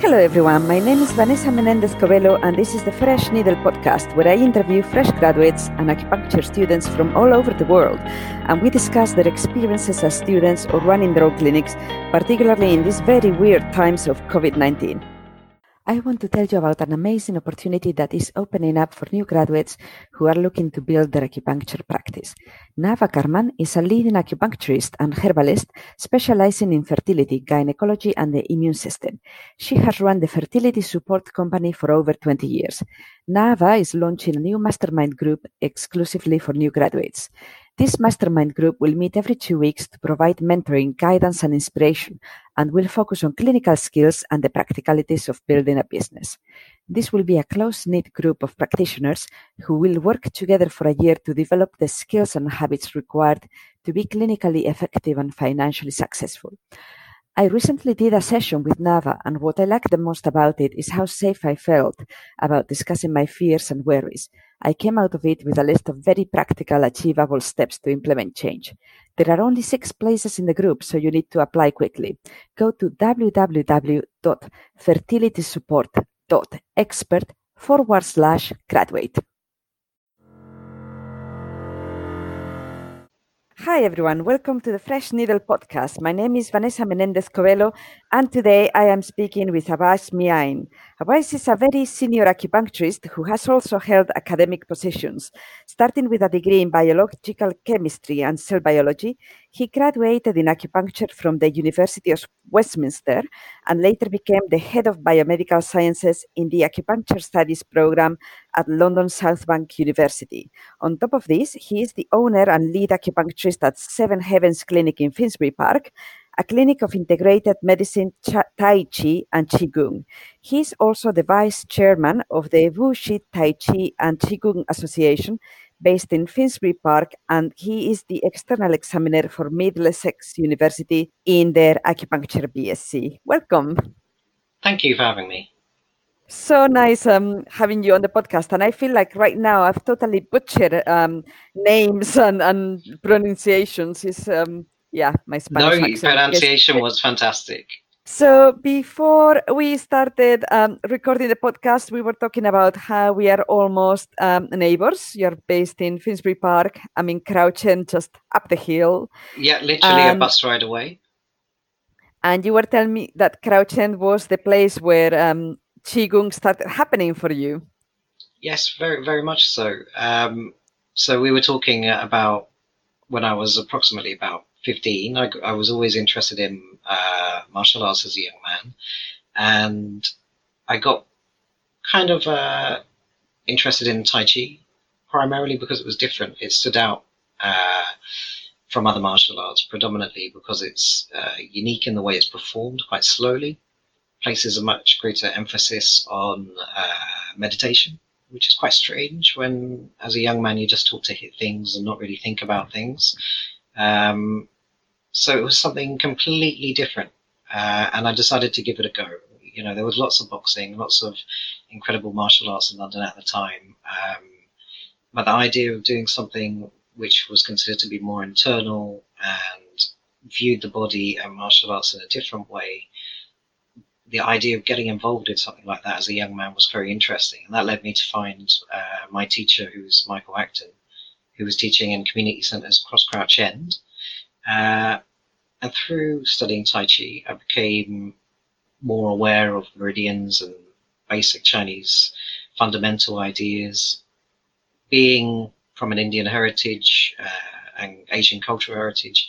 Hello, everyone. My name is Vanessa Menendez Covelo, and this is the Fresh Needle podcast, where I interview fresh graduates and acupuncture students from all over the world. And we discuss their experiences as students or running their own clinics, particularly in these very weird times of COVID 19. I want to tell you about an amazing opportunity that is opening up for new graduates who are looking to build their acupuncture practice. Naava Carman is a leading acupuncturist and herbalist specializing in fertility, gynecology, and the immune system. She has run the fertility support company for over 20 years. Naava is launching a new mastermind group exclusively for new graduates. This mastermind group will meet every two weeks to provide mentoring, guidance, and inspiration, and will focus on clinical skills and the practicalities of building a business. This will be a close knit group of practitioners who will work together for a year to develop the skills and habits required to be clinically effective and financially successful. I recently did a session with Naava, and what I liked the most about it is how safe I felt about discussing my fears and worries. I came out of it with a list of very practical, achievable steps to implement change. There are only six places in the group, so you need to apply quickly. Go to www.fertilitysupport.expert forward slash graduate. Hi, everyone. Welcome to the Fresh Needle podcast. My name is Vanessa Menendez Covelo, and today I am speaking with Awais Mian. Awais is a very senior acupuncturist who has also held academic positions. Starting with a degree in biological chemistry and cell biology, he graduated in acupuncture from the University of Westminster and later became the head of biomedical sciences in the acupuncture studies program at London South Bank University. On top of this, he is the owner and lead acupuncturist at Seven Heavens Clinic in Finsbury Park, a clinic of integrated medicine, Tai Chi, and Qigong. He is also the vice chairman of the Wu Shi Tai Chi and Qigong Association, based in Finsbury Park, and he is the external examiner for Middlesex University in their acupuncture BSc. Welcome. Thank you for having me. So nice um, having you on the podcast, and I feel like right now I've totally butchered um, names and, and pronunciations. Is um, yeah, my Spanish no, pronunciation was fantastic. So before we started um, recording the podcast, we were talking about how we are almost um, neighbors. You're based in Finsbury Park. I'm in Crouch End, just up the hill. Yeah, literally a bus ride away. And you were telling me that Crouch End was the place where um, Qigong started happening for you. Yes, very, very much so. Um, so we were talking about when I was approximately about 15. I, I was always interested in uh, martial arts as a young man, and I got kind of uh, interested in Tai Chi primarily because it was different. It stood out uh, from other martial arts predominantly because it's uh, unique in the way it's performed quite slowly, places a much greater emphasis on uh, meditation. Which is quite strange when, as a young man, you just talk to hit things and not really think about things. Um, so it was something completely different, uh, and I decided to give it a go. You know, there was lots of boxing, lots of incredible martial arts in London at the time, um, but the idea of doing something which was considered to be more internal and viewed the body and martial arts in a different way the idea of getting involved in something like that as a young man was very interesting. And that led me to find uh, my teacher, who was Michael Acton, who was teaching in community centres across Crouch End. Uh, and through studying Tai Chi, I became more aware of meridians and basic Chinese fundamental ideas. Being from an Indian heritage uh, and Asian cultural heritage,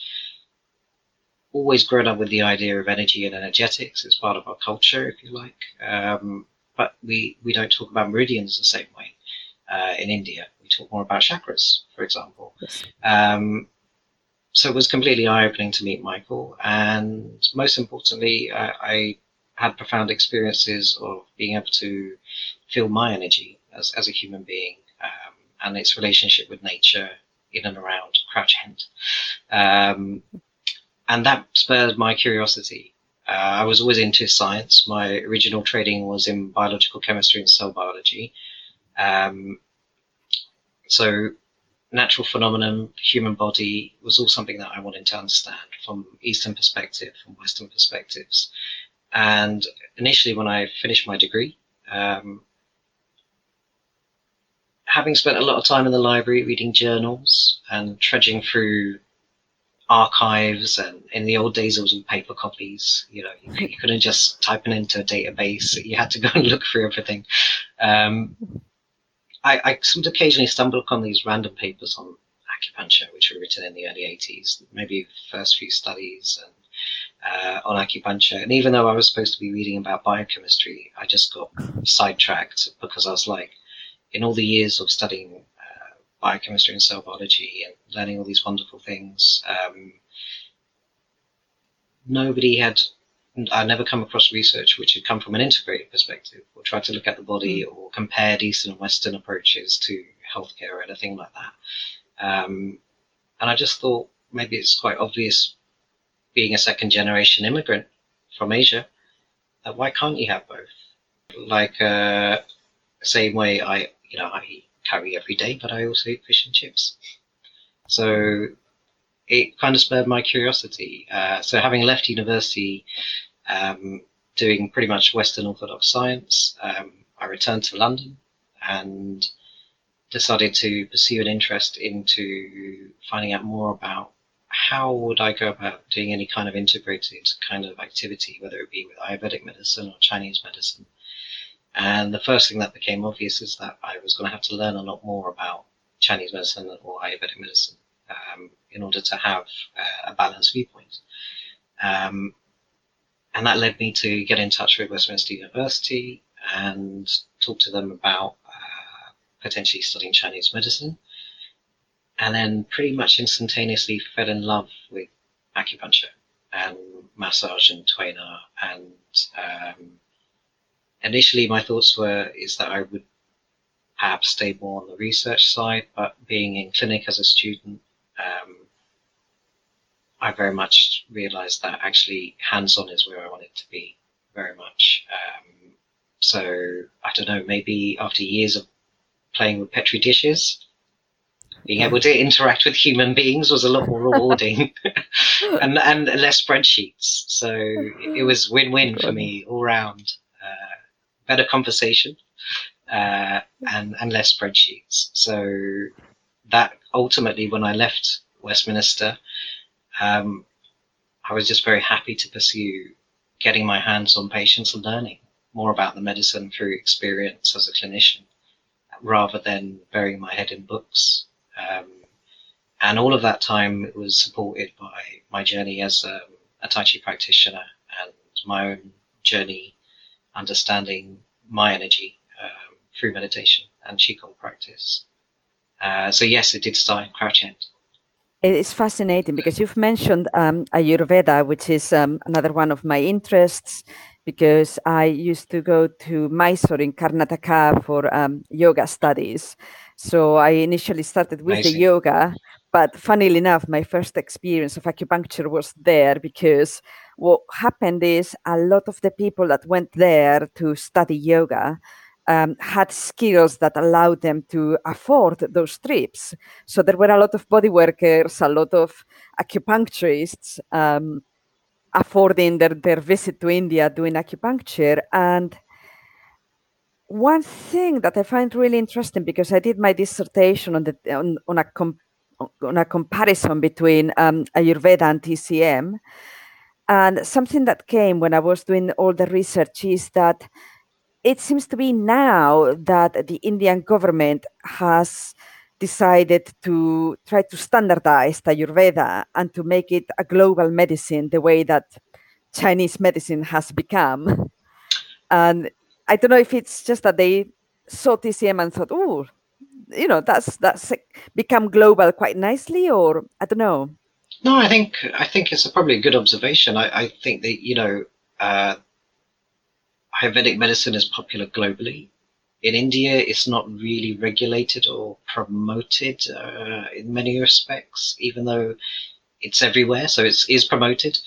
always grown up with the idea of energy and energetics. as part of our culture, if you like. Um, but we, we don't talk about meridians the same way uh, in India. Talk more about chakras, for example. Yes. Um, so it was completely eye opening to meet Michael. And most importantly, I, I had profound experiences of being able to feel my energy as, as a human being um, and its relationship with nature in and around Crouch End. Um, and that spurred my curiosity. Uh, I was always into science. My original training was in biological chemistry and cell biology. Um, so natural phenomenon, human body, was all something that I wanted to understand from Eastern perspective, from Western perspectives. and initially, when I finished my degree, um, having spent a lot of time in the library reading journals and trudging through archives and in the old days it was in paper copies you know you, you couldn't just type it into a database you had to go and look through everything um, I, I occasionally stumble upon these random papers on acupuncture which were written in the early 80s maybe the first few studies and uh, on acupuncture and even though i was supposed to be reading about biochemistry i just got sidetracked because i was like in all the years of studying biochemistry and cell biology and learning all these wonderful things. Um, nobody had, I never come across research which had come from an integrated perspective or tried to look at the body mm. or compared Eastern and Western approaches to healthcare or anything like that. Um, and I just thought maybe it's quite obvious being a second generation immigrant from Asia, that why can't you have both? Like, uh, same way I, you know, I carry every day, but I also eat fish and chips. So it kind of spurred my curiosity. Uh, so having left university, um, doing pretty much Western Orthodox science, um, I returned to London and decided to pursue an interest into finding out more about how would I go about doing any kind of integrated kind of activity, whether it be with Ayurvedic medicine or Chinese medicine. And the first thing that became obvious is that I was going to have to learn a lot more about Chinese medicine or Ayurvedic medicine um, in order to have uh, a balanced viewpoint. Um, and that led me to get in touch with Westminster University and talk to them about uh, potentially studying Chinese medicine. And then pretty much instantaneously fell in love with acupuncture and massage and Tuina. And um, initially my thoughts were is that I would perhaps stay more on the research side, but being in clinic as a student, um, I very much realized that actually hands-on is where I wanted to be very much. Um, so I don't know, maybe after years of playing with petri dishes, being able to interact with human beings was a lot more rewarding and, and less spreadsheets. So it was win-win for me all round better conversation uh, and and less spreadsheets. So that ultimately, when I left Westminster, um, I was just very happy to pursue getting my hands on patients and learning more about the medicine through experience as a clinician, rather than burying my head in books. Um, and all of that time was supported by my journey as a, a Tai Chi practitioner and my own journey understanding my energy um, through meditation and Qigong practice. Uh, so yes, it did start in Crouch End. It's fascinating because you've mentioned um, Ayurveda, which is um, another one of my interests. Because I used to go to Mysore in Karnataka for um, yoga studies. So I initially started with Amazing. the yoga, but funnily enough, my first experience of acupuncture was there because what happened is a lot of the people that went there to study yoga um, had skills that allowed them to afford those trips. So there were a lot of body workers, a lot of acupuncturists um, affording their, their visit to India doing acupuncture. And one thing that I find really interesting because I did my dissertation on the on, on a com- on a comparison between um, Ayurveda and TCM and something that came when I was doing all the research is that it seems to be now that the Indian government has decided to try to standardize Ayurveda and to make it a global medicine the way that Chinese medicine has become. And I don't know if it's just that they saw TCM and thought, oh, you know, that's that's become global quite nicely, or I don't know. No, I think I think it's a probably a good observation. I, I think that you know, uh, Ayurvedic medicine is popular globally. In India, it's not really regulated or promoted uh, in many respects, even though it's everywhere. So it's promoted,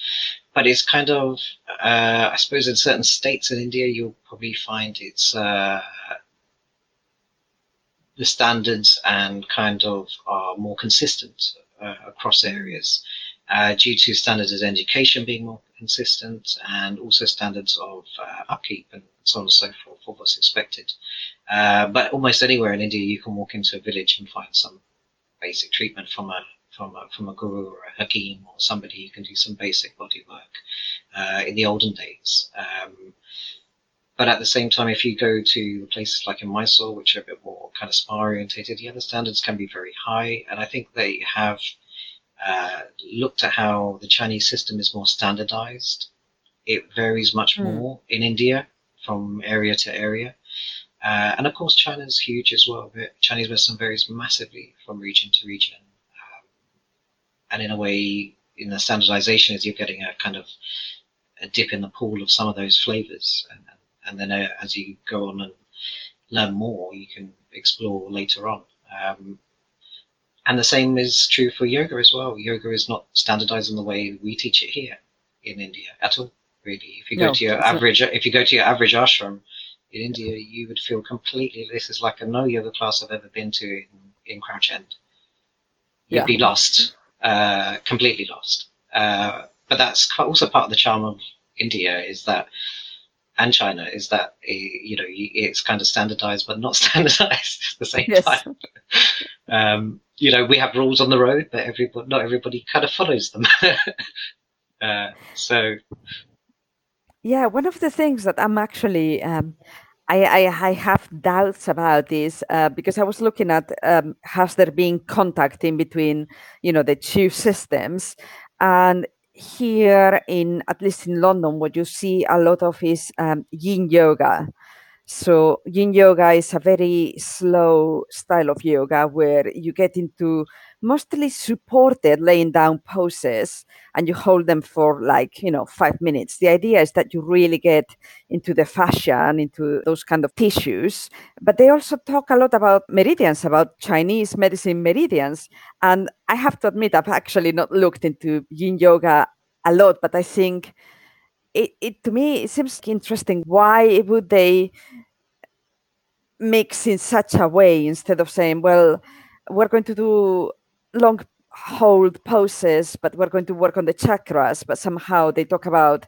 but it's kind of, uh, I suppose, in certain states in India, you'll probably find it's uh, the standards and kind of are more consistent uh, across areas. Uh, due to standards of education being more consistent and also standards of uh, upkeep and so on and so forth for what's expected. Uh, but almost anywhere in India, you can walk into a village and find some basic treatment from a from a, from a guru or a hakim or somebody who can do some basic body work. Uh, in the olden days. Um, but at the same time, if you go to places like in Mysore, which are a bit more kind of spa orientated, yeah, the standards can be very high. And I think they have uh, looked at how the Chinese system is more standardized. It varies much mm. more in India from area to area. Uh, and of course, China is huge as well. Chinese medicine varies massively from region to region. Um, and in a way, in the standardization, is you're getting a kind of a dip in the pool of some of those flavors, and, and then uh, as you go on and learn more, you can explore later on. Um, and the same is true for yoga as well. Yoga is not standardized in the way we teach it here in India at all. Really, if you go no, to your average, not. if you go to your average ashram in India, you would feel completely. This is like a no yoga class I've ever been to in, in Crouch End. You'd yeah. be lost, uh, completely lost. Uh, but that's also part of the charm of India is that and China is that eh, you know it's kind of standardized but not standardized at the same yes. time. um, you know, we have rules on the road, but everybody not everybody kind of follows them. uh, so, yeah, one of the things that I'm actually um, I, I, I, have doubts about this uh, because I was looking at um, has there been contact in between, you know, the two systems, and here in at least in London, what you see a lot of is um, Yin yoga. So Yin yoga is a very slow style of yoga where you get into mostly supported laying down poses and you hold them for like you know five minutes. The idea is that you really get into the fascia and into those kind of tissues but they also talk a lot about meridians about chinese medicine meridians and i have to admit i've actually not looked into yin yoga a lot but i think it, it to me it seems interesting why would they mix in such a way instead of saying well we're going to do long hold poses, but we're going to work on the chakras. But somehow they talk about,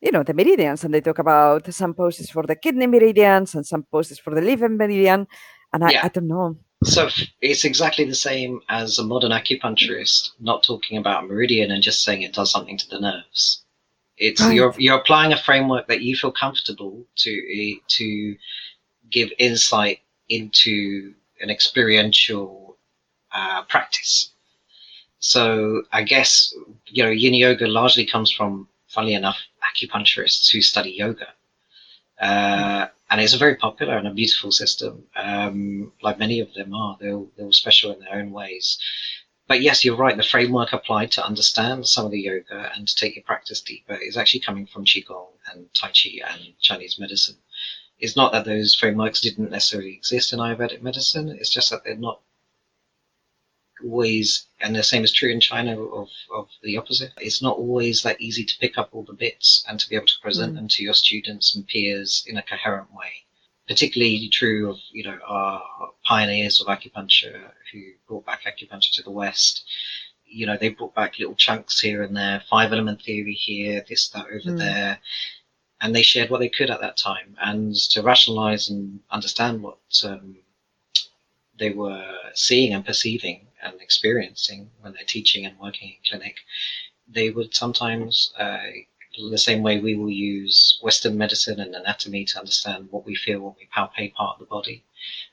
you know, the meridians and they talk about some poses for the kidney meridians and some poses for the liver meridian. And I, yeah. I don't know. So it's exactly the same as a modern acupuncturist not talking about meridian and just saying it does something to the nerves. It's right. you're you're applying a framework that you feel comfortable to eh, to give insight into an experiential uh, practice. So I guess you know Yin Yoga largely comes from, funnily enough, acupuncturists who study yoga, uh, and it's a very popular and a beautiful system. Um, like many of them are, they're they're all special in their own ways. But yes, you're right. The framework applied to understand some of the yoga and to take your practice deeper is actually coming from qigong and tai chi and Chinese medicine. It's not that those frameworks didn't necessarily exist in Ayurvedic medicine. It's just that they're not always, and the same is true in China of, of the opposite. It's not always that easy to pick up all the bits and to be able to present mm. them to your students and peers in a coherent way. Particularly true of you know our pioneers of acupuncture who brought back acupuncture to the West. You know they brought back little chunks here and there, five element theory here, this that over mm. there, and they shared what they could at that time. And to rationalize and understand what um, they were seeing and perceiving and experiencing when they're teaching and working in clinic, they would sometimes, uh, the same way we will use Western medicine and anatomy to understand what we feel when we palpate part of the body,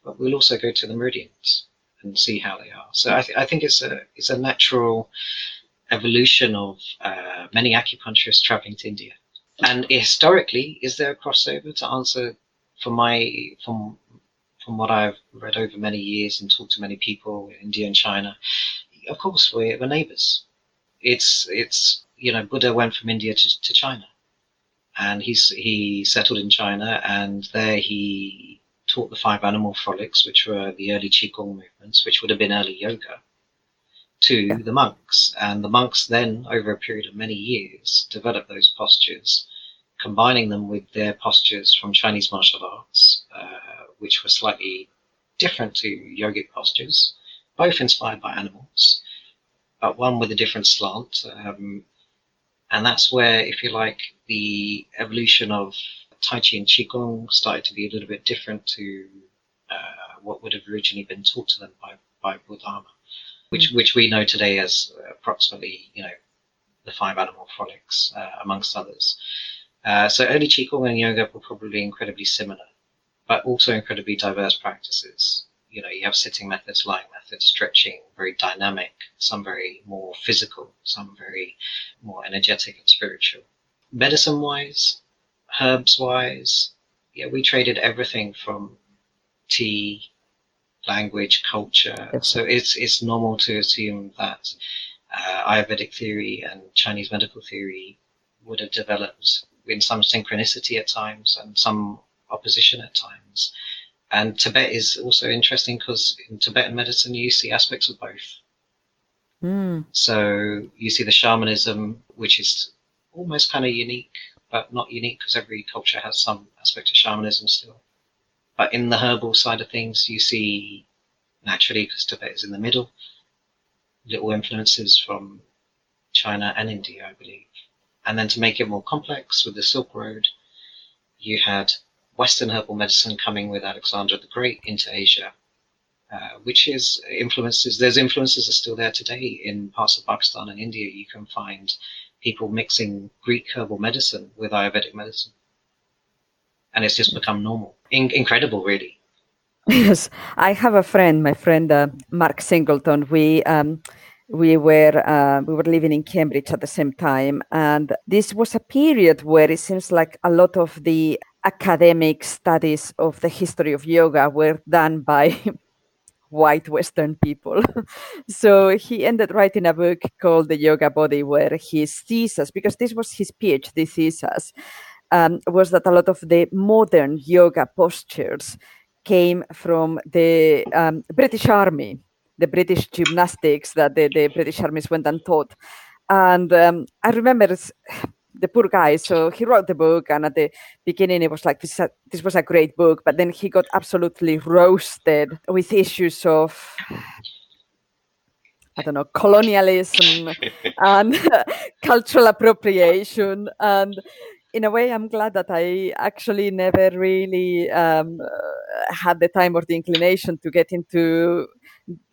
but we'll also go to the meridians and see how they are. So I, th- I think it's a it's a natural evolution of uh, many acupuncturists traveling to India. And historically, is there a crossover to answer for my from from what I've read over many years and talked to many people in India and China, of course we're, we're neighbors. It's it's you know Buddha went from India to, to China, and he's he settled in China, and there he taught the five animal frolics, which were the early qigong movements, which would have been early yoga, to the monks, and the monks then, over a period of many years, developed those postures, combining them with their postures from Chinese martial arts. Uh, which were slightly different to yogic postures, both inspired by animals. but one with a different slant. Um, and that's where, if you like, the evolution of Tai Chi and Qigong started to be a little bit different to uh, what would have originally been taught to them by, by Bodhidharma, which, mm. which we know today as approximately, you know, the five animal frolics, uh, amongst others. Uh, so early Qigong and yoga were probably incredibly similar, but also incredibly diverse practices. You know, you have sitting methods, lying methods, stretching, very dynamic, some very more physical, some very more energetic and spiritual. Medicine wise, herbs wise, yeah, we traded everything from tea, language, culture. So it's it's normal to assume that uh, Ayurvedic theory and Chinese medical theory would have developed in some synchronicity at times and some opposition at times. And Tibet is also interesting because in Tibetan medicine you see aspects of both. Mm. So you see the shamanism, which is almost kind of unique, but not unique because every culture has some aspect of shamanism still. But in the herbal side of things, you see naturally, because Tibet is in the middle, little influences from China and India, I believe. And then to make it more complex with the Silk Road, you had Western herbal medicine coming with Alexander the Great into Asia, uh, which is influences. Those influences are still there today in parts of Pakistan and India. You can find people mixing Greek herbal medicine with Ayurvedic medicine, and it's just become normal. In- incredible, really. Yes, I have a friend, my friend uh, Mark Singleton. We um, we were uh, we were living in Cambridge at the same time, and this was a period where it seems like a lot of the academic studies of the history of yoga were done by white Western people. so he ended writing a book called The Yoga Body, where his thesis, because this was his PhD thesis, um, was that a lot of the modern yoga postures came from the um, British Army, the British gymnastics that the, the British armies went and taught. And um, I remember the poor guy. So he wrote the book, and at the beginning, it was like this. A, this was a great book, but then he got absolutely roasted with issues of I don't know, colonialism and cultural appropriation. And in a way, I'm glad that I actually never really um, had the time or the inclination to get into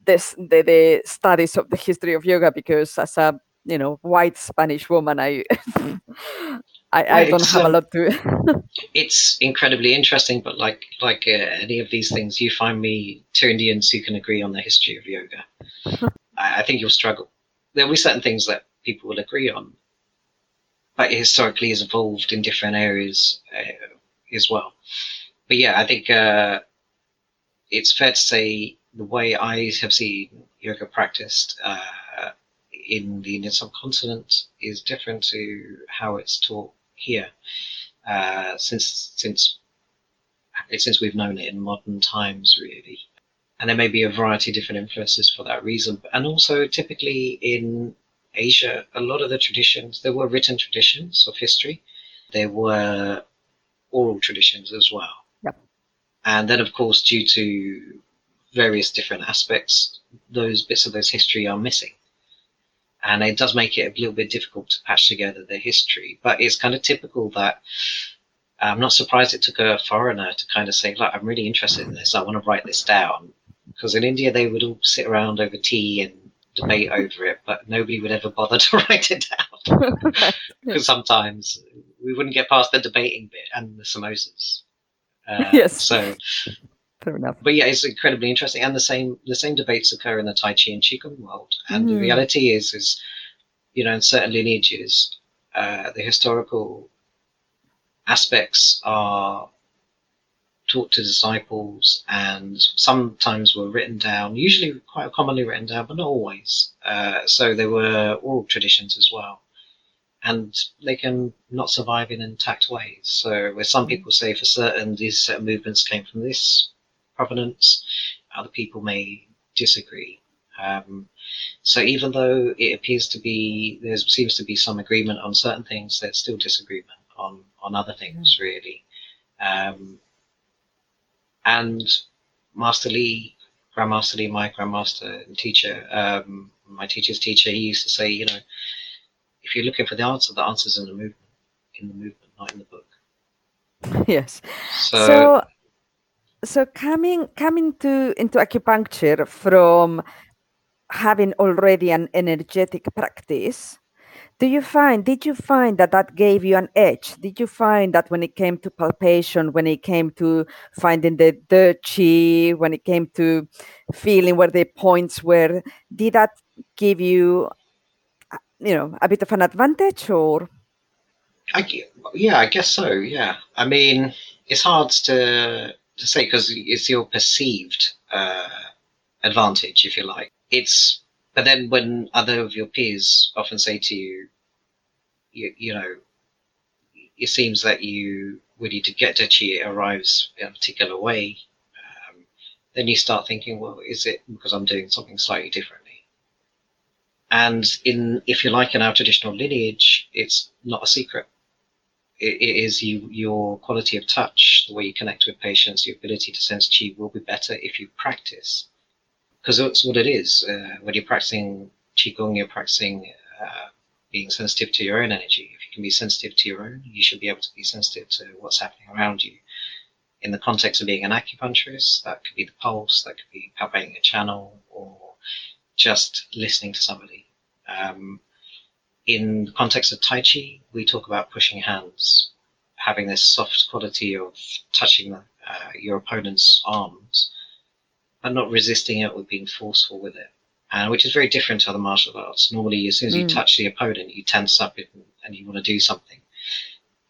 this the, the studies of the history of yoga because as a you know white Spanish woman, I I, I don't have a lot to. it's incredibly interesting, but like like uh, any of these things, you find me two Indians who can agree on the history of yoga. I, I think you'll struggle. There'll be certain things that people will agree on, but historically has evolved in different areas uh, as well. But yeah, I think uh, it's fair to say the way I have seen yoga practiced uh, in the Indian subcontinent is different to how it's taught here. Uh, since since since we've known it in modern times, really, and there may be a variety of different influences for that reason. And also, typically in Asia, a lot of the traditions there were written traditions of history, there were oral traditions as well. Yep. And then, of course, due to various different aspects, those bits of those history are missing. And it does make it a little bit difficult to patch together the history. But it's kind of typical that I'm not surprised it took a foreigner to kind of say, look, I'm really interested in this. I want to write this down. Because in India, they would all sit around over tea and debate over it, but nobody would ever bother to write it down. Because sometimes we wouldn't get past the debating bit and the samosas. Uh, yes. So fair enough. But yeah, it's incredibly interesting, and the same the same debates occur in the Tai Chi and Qigong world. And mm. the reality is, is you know, in certain lineages, uh, the historical aspects are taught to disciples, and sometimes were written down. Usually, quite commonly written down, but not always. Uh, so there were oral traditions as well and they can not survive in intact ways. So, where some people say for certain these certain movements came from this provenance. Other people may disagree. Um, so even though it appears to be there seems to be some agreement on certain things, there's still disagreement on on other things, mm. really. Um, and Master Lee, Grandmaster Lee, my grandmaster and teacher, um, my teacher's teacher, he used to say, you know, if you're looking for the answer, the answer's in the movement, in the movement, not in the book. Yes. So, So, so coming coming to into acupuncture from having already an energetic practice, do you find did you find that that gave you an edge? Did you find that when it came to palpation, when it came to finding the chi, when it came to feeling where the points were, did that give you, you know, a bit of an advantage or? I, yeah, I guess so. Yeah, I mean, it's hard to to say because it's your perceived uh, advantage, if you like. It's but then when other of your peers often say to you, you, you know, it seems that you you to get to chi, arrives in a particular way. Um, then you start thinking, well, is it because I'm doing something slightly differently? And in, if you like, in our traditional lineage, it's not a secret it, it is you your quality of touch, the way you connect with patients, your ability to sense chi will be better if you practice. Because that's what it is. Uh, when you're practicing qigong, you're practicing uh, being sensitive to your own energy. If you can be sensitive to your own, you should be able to be sensitive to what's happening around you. In the context of being an acupuncturist, that could be the pulse, that could be palpating a channel, or just listening to somebody. Um, in the context of Tai Chi, we talk about pushing hands, having this soft quality of touching uh, your opponent's arms, but not resisting it or being forceful with it. And which is very different to other martial arts. Normally, as soon as you Mm. touch the opponent, you tense up and, and you want to do something.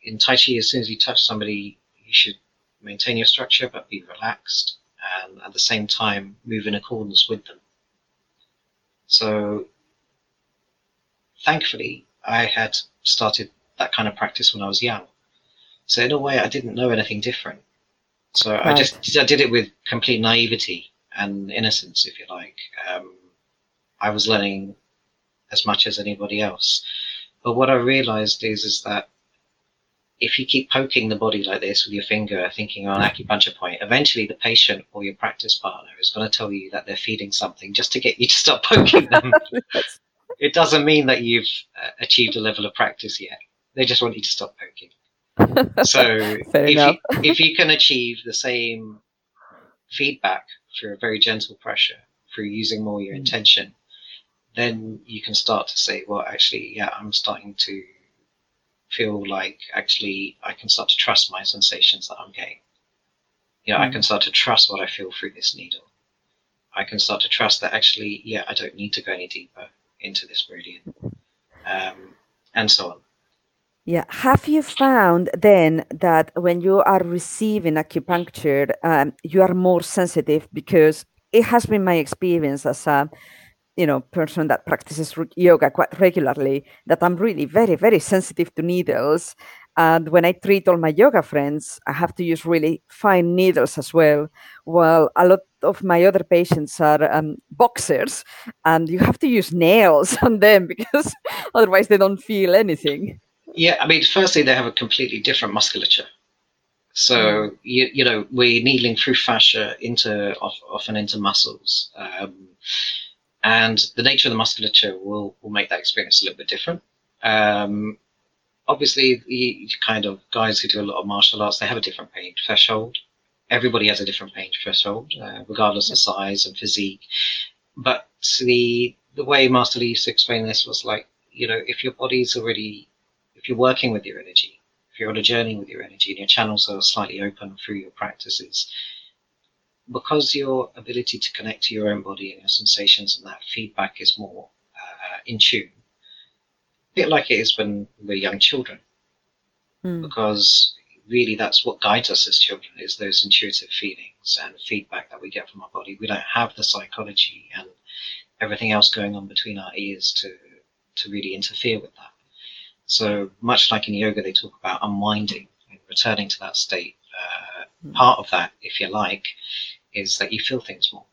In Tai Chi, as soon as you touch somebody, you should maintain your structure but be relaxed and at the same time move in accordance with them. So thankfully, I had started that kind of practice when I was young. So in a way, I didn't know anything different. So I just I did it with complete naivety and innocence, if you like. Um, I was learning as much as anybody else. But what I realized is is that if you keep poking the body like this with your finger, thinking on an acupuncture point, eventually the patient or your practice partner is going to tell you that they're feeding something just to get you to stop poking them it doesn't mean that you've uh, achieved a level of practice yet. They just want you to stop poking. So if you, if you can achieve the same feedback through a very gentle pressure, through using more your Mm. intention, then you can start to say, well, actually, yeah, I'm starting to feel like actually I can start to trust my sensations that I'm getting. Yeah, I Mm. can start to trust what I feel through this needle. I can start to trust that actually, yeah, I don't need to go any deeper into this meridian, um, and so on. Yeah. Have you found then that when you are receiving acupuncture, um, you are more sensitive because it has been my experience as a you know person that practices yoga quite regularly that I'm really very very sensitive to needles. And when I treat all my yoga friends, I have to use really fine needles as well. Well, a lot of my other patients are um, boxers, and you have to use nails on them because otherwise they don't feel anything. Yeah, I mean, firstly, they have a completely different musculature. So you you know we're needling through fascia into of- often into muscles, um, and the nature of the musculature will will make that experience a little bit different. Um, obviously, the kind of guys who do a lot of martial arts they have a different pain threshold. Everybody has a different pain threshold, uh, regardless of size and physique. But the the way Master Lee used to explain this was like you know if your body's already if you're working with your energy if you're on a journey with your energy and your channels are slightly open through your practices, because your ability to connect to your own body and your sensations and that feedback is more uh, in tune, a bit like it is when we're young children, Mm. because really that's what guides us as children is those intuitive feelings and feedback that we get from our body. We don't have the psychology and everything else going on between our ears to to really interfere with that. So much like in yoga, they talk about unwinding and returning to that state. Uh, Mm. Part of that, if you like, is that you feel things more.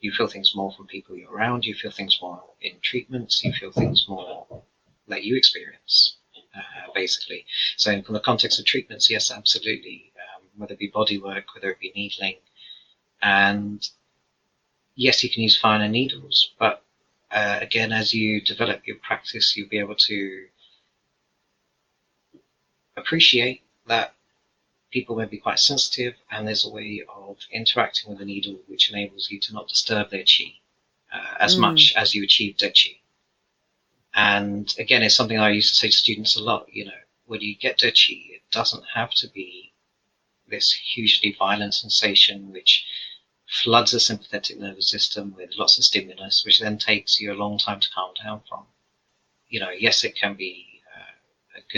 You feel things more from people you're around. You feel things more in treatments. You feel things more that you experience, uh, basically. So in the context of treatments, yes, absolutely. Um, whether it be body work, whether it be needling, and yes, you can use finer needles, but uh, again, as you develop your practice, you'll be able to appreciate that people may be quite sensitive, and there's a way of interacting with the needle which enables you to not disturb their chi uh, as mm. much as you achieve de qi. And again, it's something I used to say to students a lot. You know, when you get de qi, it doesn't have to be this hugely violent sensation which floods the sympathetic nervous system with lots of stimulus, which then takes you a long time to calm down from. You know, yes, it can be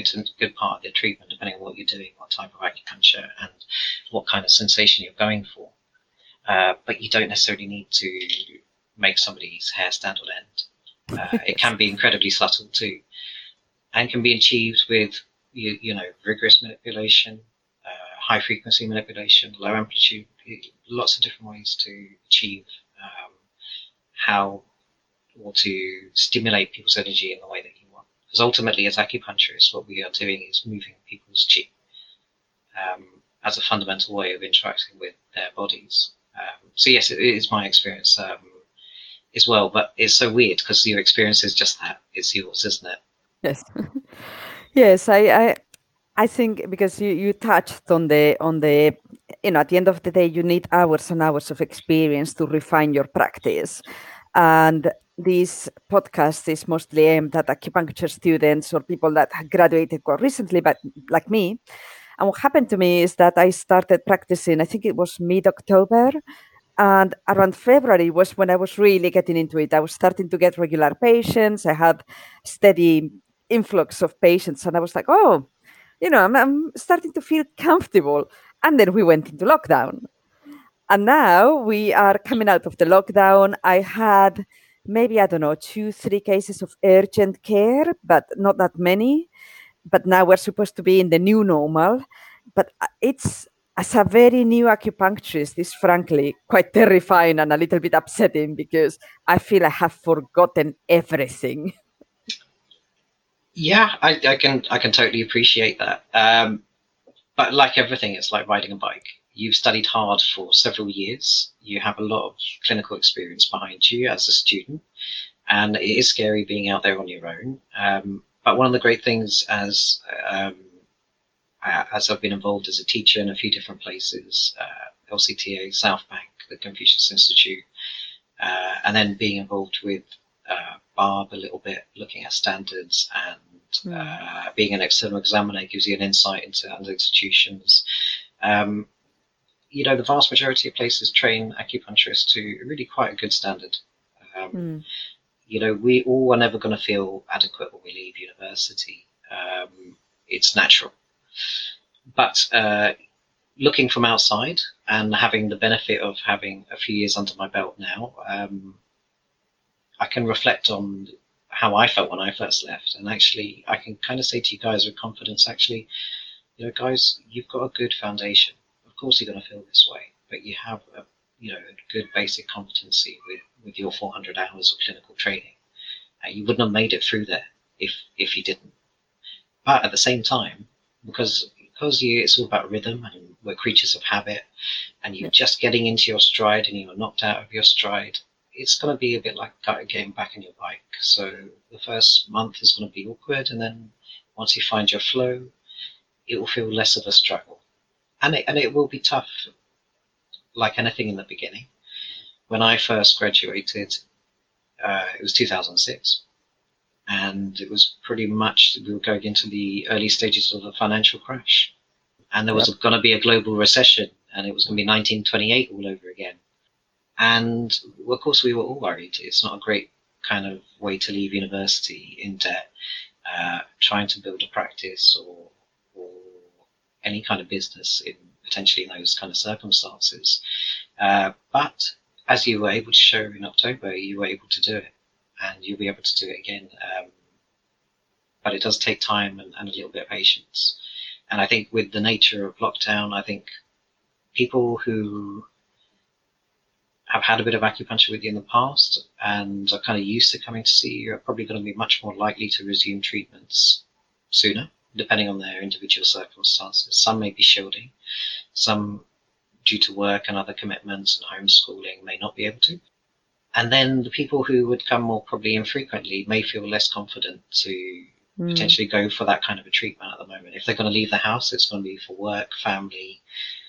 good good part of the treatment, depending on what you're doing, what type of acupuncture, and what kind of sensation you're going for. Uh, but you don't necessarily need to make somebody's hair stand on end. Uh, it can be incredibly subtle too, and can be achieved with you, you know rigorous manipulation, uh, high frequency manipulation, low amplitude lots of different ways to achieve um, how or to stimulate people's energy in the way that you. Because ultimately, as acupuncturists, what we are doing is moving people's chi um, as a fundamental way of interacting with their bodies. Um, so yes, it is my experience um, as well, but it's so weird because your experience is just that. It's yours, isn't it? Yes. yes, I, I I think because you, you touched on the on the you know at the end of the day you need hours and hours of experience to refine your practice, and this podcast is mostly aimed at acupuncture students or people that graduated quite recently, but like me. And what happened to me is that I started practicing. I think it was mid October, and around February was when I was really getting into it. I was starting to get regular patients. I had steady influx of patients, and I was like, oh you know, I'm, I'm starting to feel comfortable. And then we went into lockdown. And now we are coming out of the lockdown. I had maybe, I don't know, two, three cases of urgent care, but not that many. But now we're supposed to be in the new normal. But uh, it's, as a very new acupuncturist, it's frankly quite terrifying and a little bit upsetting because I feel I have forgotten everything. Yeah, I, I can I can totally appreciate that. Um, but like everything, it's like riding a bike. You've studied hard for several years. You have a lot of clinical experience behind you as a student, and it is scary being out there on your own. Um, but one of the great things as um, as I've been involved as a teacher in a few different places, uh, LCTA, South Bank, the Confucius Institute, uh, and then being involved with uh, BAAB a little bit, looking at standards and mm. uh, being an external examiner gives you an insight into other institutions. Um, you know, the vast majority of places train acupuncturists to really quite a good standard. Um, mm. You know, we all are never going to feel adequate when we leave university. Um, it's natural. But uh, looking from outside and having the benefit of having a few years under my belt now, um, I can reflect on how I felt when I first left, and actually, I can kind of say to you guys with confidence, actually, you know, guys, you've got a good foundation. Of course, you're going to feel this way, but you have a you know a good basic competency with with your 400 hours of clinical training. Uh, you wouldn't have made it through there if if you didn't. But at the same time, because because you, it's all about rhythm and we're creatures of habit, and you're just getting into your stride and you're knocked out of your stride, it's going to be a bit like getting back on your bike. So the first month is going to be awkward, and then once you find your flow, it will feel less of a struggle, and it and it will be tough, like anything in the beginning. When I first graduated, uh, it was 2006, and it was pretty much we were going into the early stages of a financial crash, and there was yep. going to be a global recession, and it was going to be 1928 all over again and of course, we were all worried. It's not a great kind of way to leave university in debt, uh, trying to build a practice or any kind of business in potentially in those kind of circumstances. Uh, but as you were able to show in October, you were able to do it, and you'll be able to do it again. Um, but it does take time and, and a little bit of patience. And I think with the nature of lockdown, I think people who have had a bit of acupuncture with you in the past and are kind of used to coming to see you are probably going to be much more likely to resume treatments sooner, depending on their individual circumstances. Some may be shielding, some due to work and other commitments and homeschooling may not be able to. and then the people who would come more probably infrequently may feel less confident to mm. potentially go for that kind of a treatment at the moment. If they're going to leave the house, it's going to be for work, family,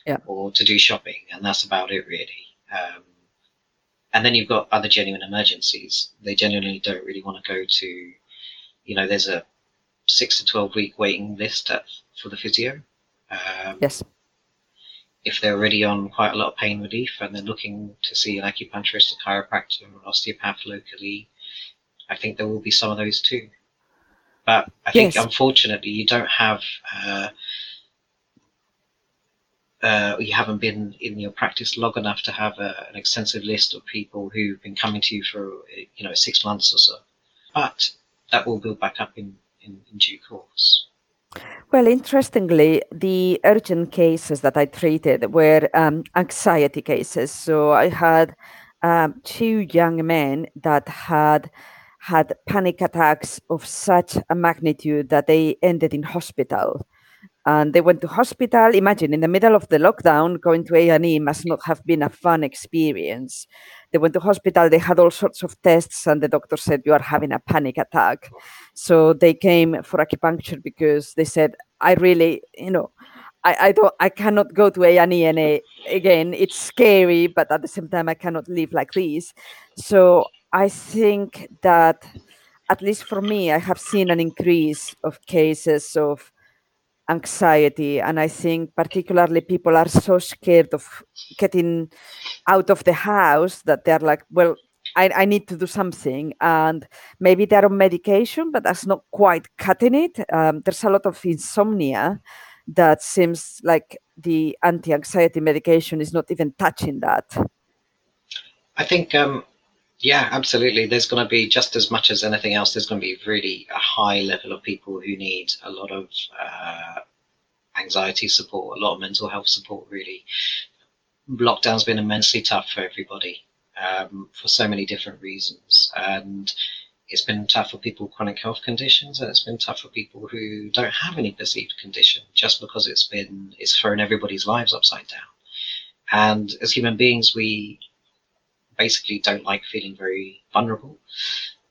yeah. or to do shopping, and that's about it really. Um, and then you've got other genuine emergencies. They genuinely don't really want to go to, you know, there's a six to twelve week waiting list at, for the physio. Um, yes if they're already on quite a lot of pain relief and they're looking to see an acupuncturist, a chiropractor, or an osteopath locally, I think there will be some of those too. But I think yes. unfortunately you don't have uh, uh, you haven't been in your practice long enough to have a, an extensive list of people who've been coming to you for you know six months or so. But that will build back up in, in, in due course. Well, interestingly, the urgent cases that I treated were um, anxiety cases. So I had um, two young men that had had panic attacks of such a magnitude that they ended in hospital and they went to hospital imagine in the middle of the lockdown going to a&e must not have been a fun experience they went to hospital they had all sorts of tests and the doctor said you are having a panic attack. So they came for acupuncture because they said i really you know i, I don't i cannot go to a&e and a, again. It's scary but at the same time i cannot live like this. So i think that at least for me i have seen an increase of cases of anxiety and i think particularly people are so scared of getting out of the house that they're like well I, I, need to do something. And maybe they're on medication but that's not quite cutting it. Um, there's a lot of insomnia that seems like the anti-anxiety medication is not even touching that. I think um, yeah, absolutely. There's going to be just as much as anything else. There's going to be really a high level of people who need a lot of uh, anxiety support, a lot of mental health support. Really, lockdown's been immensely tough for everybody um, for so many different reasons, and it's been tough for people with chronic health conditions, and it's been tough for people who don't have any perceived condition, just because it's been it's thrown everybody's lives upside down. And as human beings, we basically don't like feeling very vulnerable.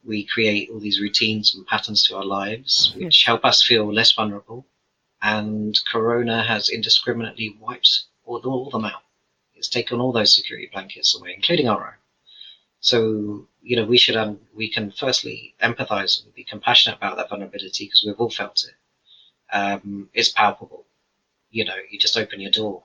We create all these routines and patterns to our lives, which help us feel less vulnerable. And Corona has indiscriminately wiped all, all them out. It's taken all those security blankets away, including our own. So, you know, we should, um, we can firstly empathize and be compassionate about that vulnerability because we've all felt it. Um, it's palpable. You know, you just open your door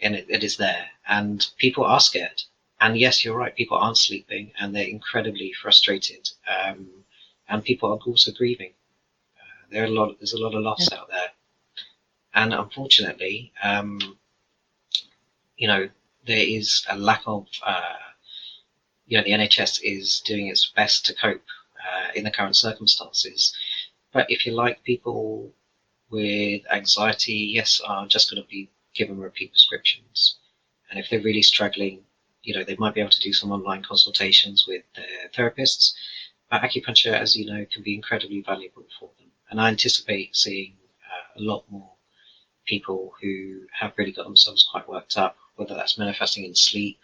and it, it is there. And people are scared and yes, you're right. People aren't sleeping, and they're incredibly frustrated. Um, and people are also grieving. Uh, there are a lot. There's a lot of loss yeah. out there, and unfortunately, um, you know, there is a lack of. Uh, you know, the NHS is doing its best to cope uh, in the current circumstances. But if you like people with anxiety, yes, are just going to be given repeat prescriptions. And if they're really struggling, you know, they might be able to do some online consultations with their therapists. But acupuncture, as you know, can be incredibly valuable for them. And I anticipate seeing uh, a lot more people who have really got themselves quite worked up, whether that's manifesting in sleep,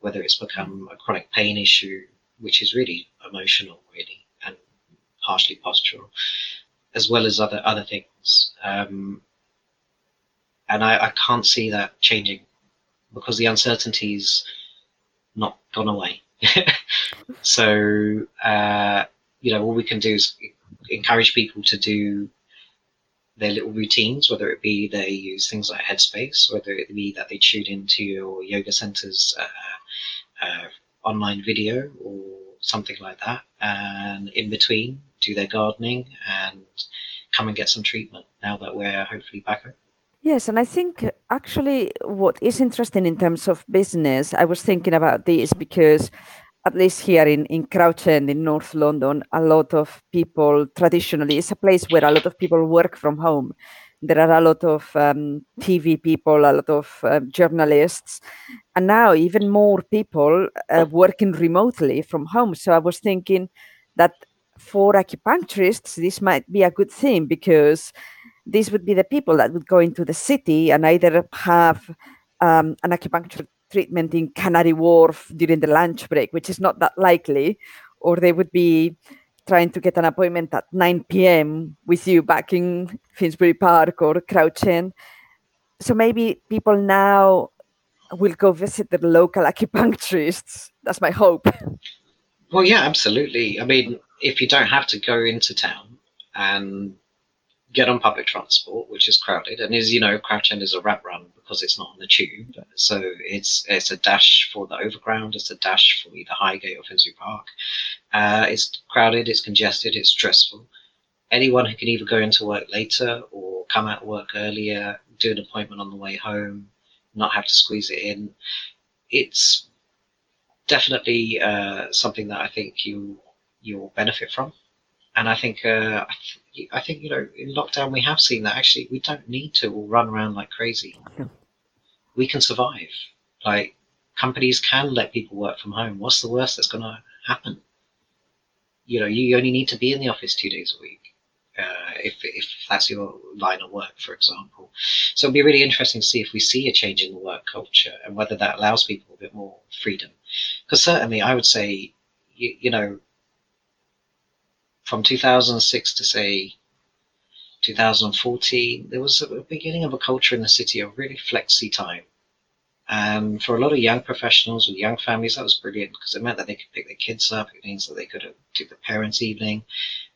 whether it's become a chronic pain issue, which is really emotional, really, and partially postural, as well as other other things. Um, and I, I can't see that changing because the uncertainties not gone away. so, uh, you know, all we can do is encourage people to do their little routines, whether it be they use things like Headspace, whether it be that they tune into your yoga center's uh, uh, online video or something like that, and in between do their gardening and come and get some treatment now that we're hopefully back open. Yes, and I think actually what is interesting in terms of business, I was thinking about this because at least here in, in Crouch End in North London, a lot of people traditionally, it's a place where a lot of people work from home. There are a lot of um, TV people, a lot of uh, journalists, and now even more people uh, working remotely from home. So I was thinking that for acupuncturists, this might be a good thing because these would be the people that would go into the city and either have um, an acupuncture treatment in Canary Wharf during the lunch break, which is not that likely, or they would be trying to get an appointment at 9 p.m. with you back in Finsbury Park or Crouch End. So maybe people now will go visit the local acupuncturists. That's my hope. Well, yeah, absolutely. I mean, if you don't have to go into town and get on public transport, which is crowded, and as you know, Crouch End is a rat run because it's not on the tube. So it's it's a dash for the overground, it's a dash for either Highgate or Finsbury Park. Uh, it's crowded, it's congested, it's stressful. Anyone who can either go into work later or come out of work earlier, do an appointment on the way home, not have to squeeze it in. It's definitely uh, something that I think you you'll benefit from, and I think uh, I think you know in lockdown we have seen that actually we don't need to all run around like crazy. We can survive. Like companies can let people work from home. What's the worst that's going to happen? You know, you only need to be in the office two days a week. Uh, if, if that's your line of work, for example. So it'll be really interesting to see if we see a change in the work culture and whether that allows people a bit more freedom. Because certainly, I would say, you, you know, from 2006 to say 2014, there was a beginning of a culture in the city of really flexi time. And for a lot of young professionals with young families, that was brilliant because it meant that they could pick their kids up. It means that they could uh, do the parents' evening,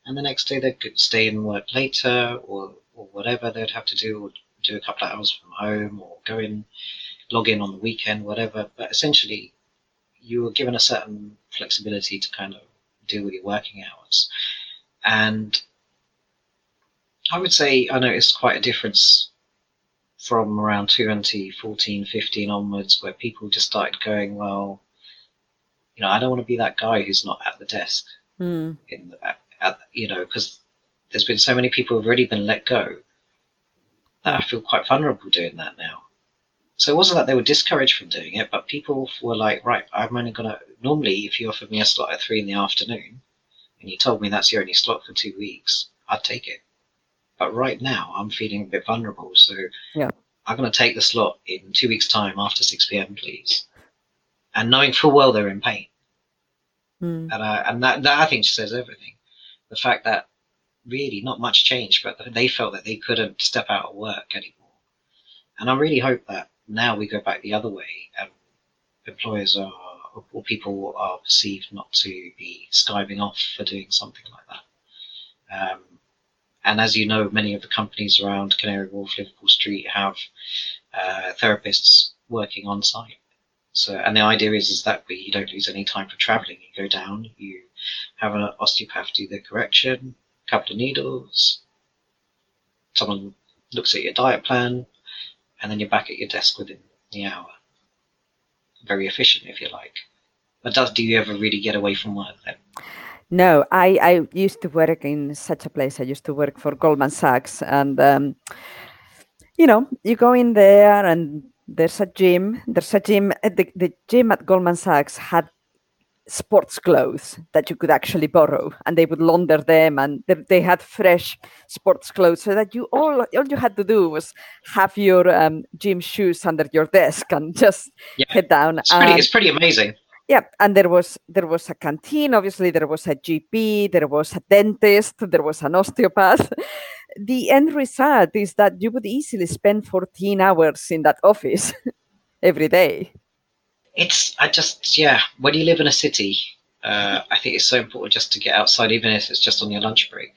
and the next day they could stay and work later, or or whatever they'd have to do, or do a couple of hours from home, or go in, log in on the weekend, whatever. But essentially, you were given a certain flexibility to kind of deal with your working hours. And I would say I noticed quite a difference from around 2014, 15 onwards, where people just started going, well, you know, I don't want to be that guy who's not at the desk. Mm. In the, at, at, you know, because there's been so many people who've already been let go that I feel quite vulnerable doing that now. So it wasn't that they were discouraged from doing it, but people were like, right, I'm only gonna. Normally, if you offered me a slot at three in the afternoon, and you told me that's your only slot for two weeks, I'd take it. But right now, I'm feeling a bit vulnerable, so yeah. I'm going to take the slot in two weeks' time after 6 p.m., please. And knowing full well they're in pain. Mm. And, I, and that, that, I think, says everything. The fact that really not much changed, but they felt that they couldn't step out of work anymore. And I really hope that now we go back the other way and employers are or people are perceived not to be skiving off for doing something like that. Um, and as you know, many of the companies around Canary Wharf, Liverpool Street have uh, therapists working on site. So, and the idea is is that you don't lose any time for travelling. You go down, you have an osteopath do the correction, a couple of needles, someone looks at your diet plan, and then you're back at your desk within the hour very efficient, if you like. But does do you ever really get away from work then? No, I, I used to work in such a place. I used to work for Goldman Sachs, and um, you know, you go in there, and there's a gym. There's a gym. The, the gym at Goldman Sachs had sports clothes that you could actually borrow and they would launder them and they, they had fresh sports clothes so that you all all you had to do was have your um, gym shoes under your desk and just yeah. head down it's pretty, it's pretty amazing. Yeah and there was there was a canteen obviously there was a gp there was a dentist there was an osteopath. The end result is that you would easily spend 14 hours in that office every day it's I just yeah. When you live in a city, uh, I think it's so important just to get outside, even if it's just on your lunch break.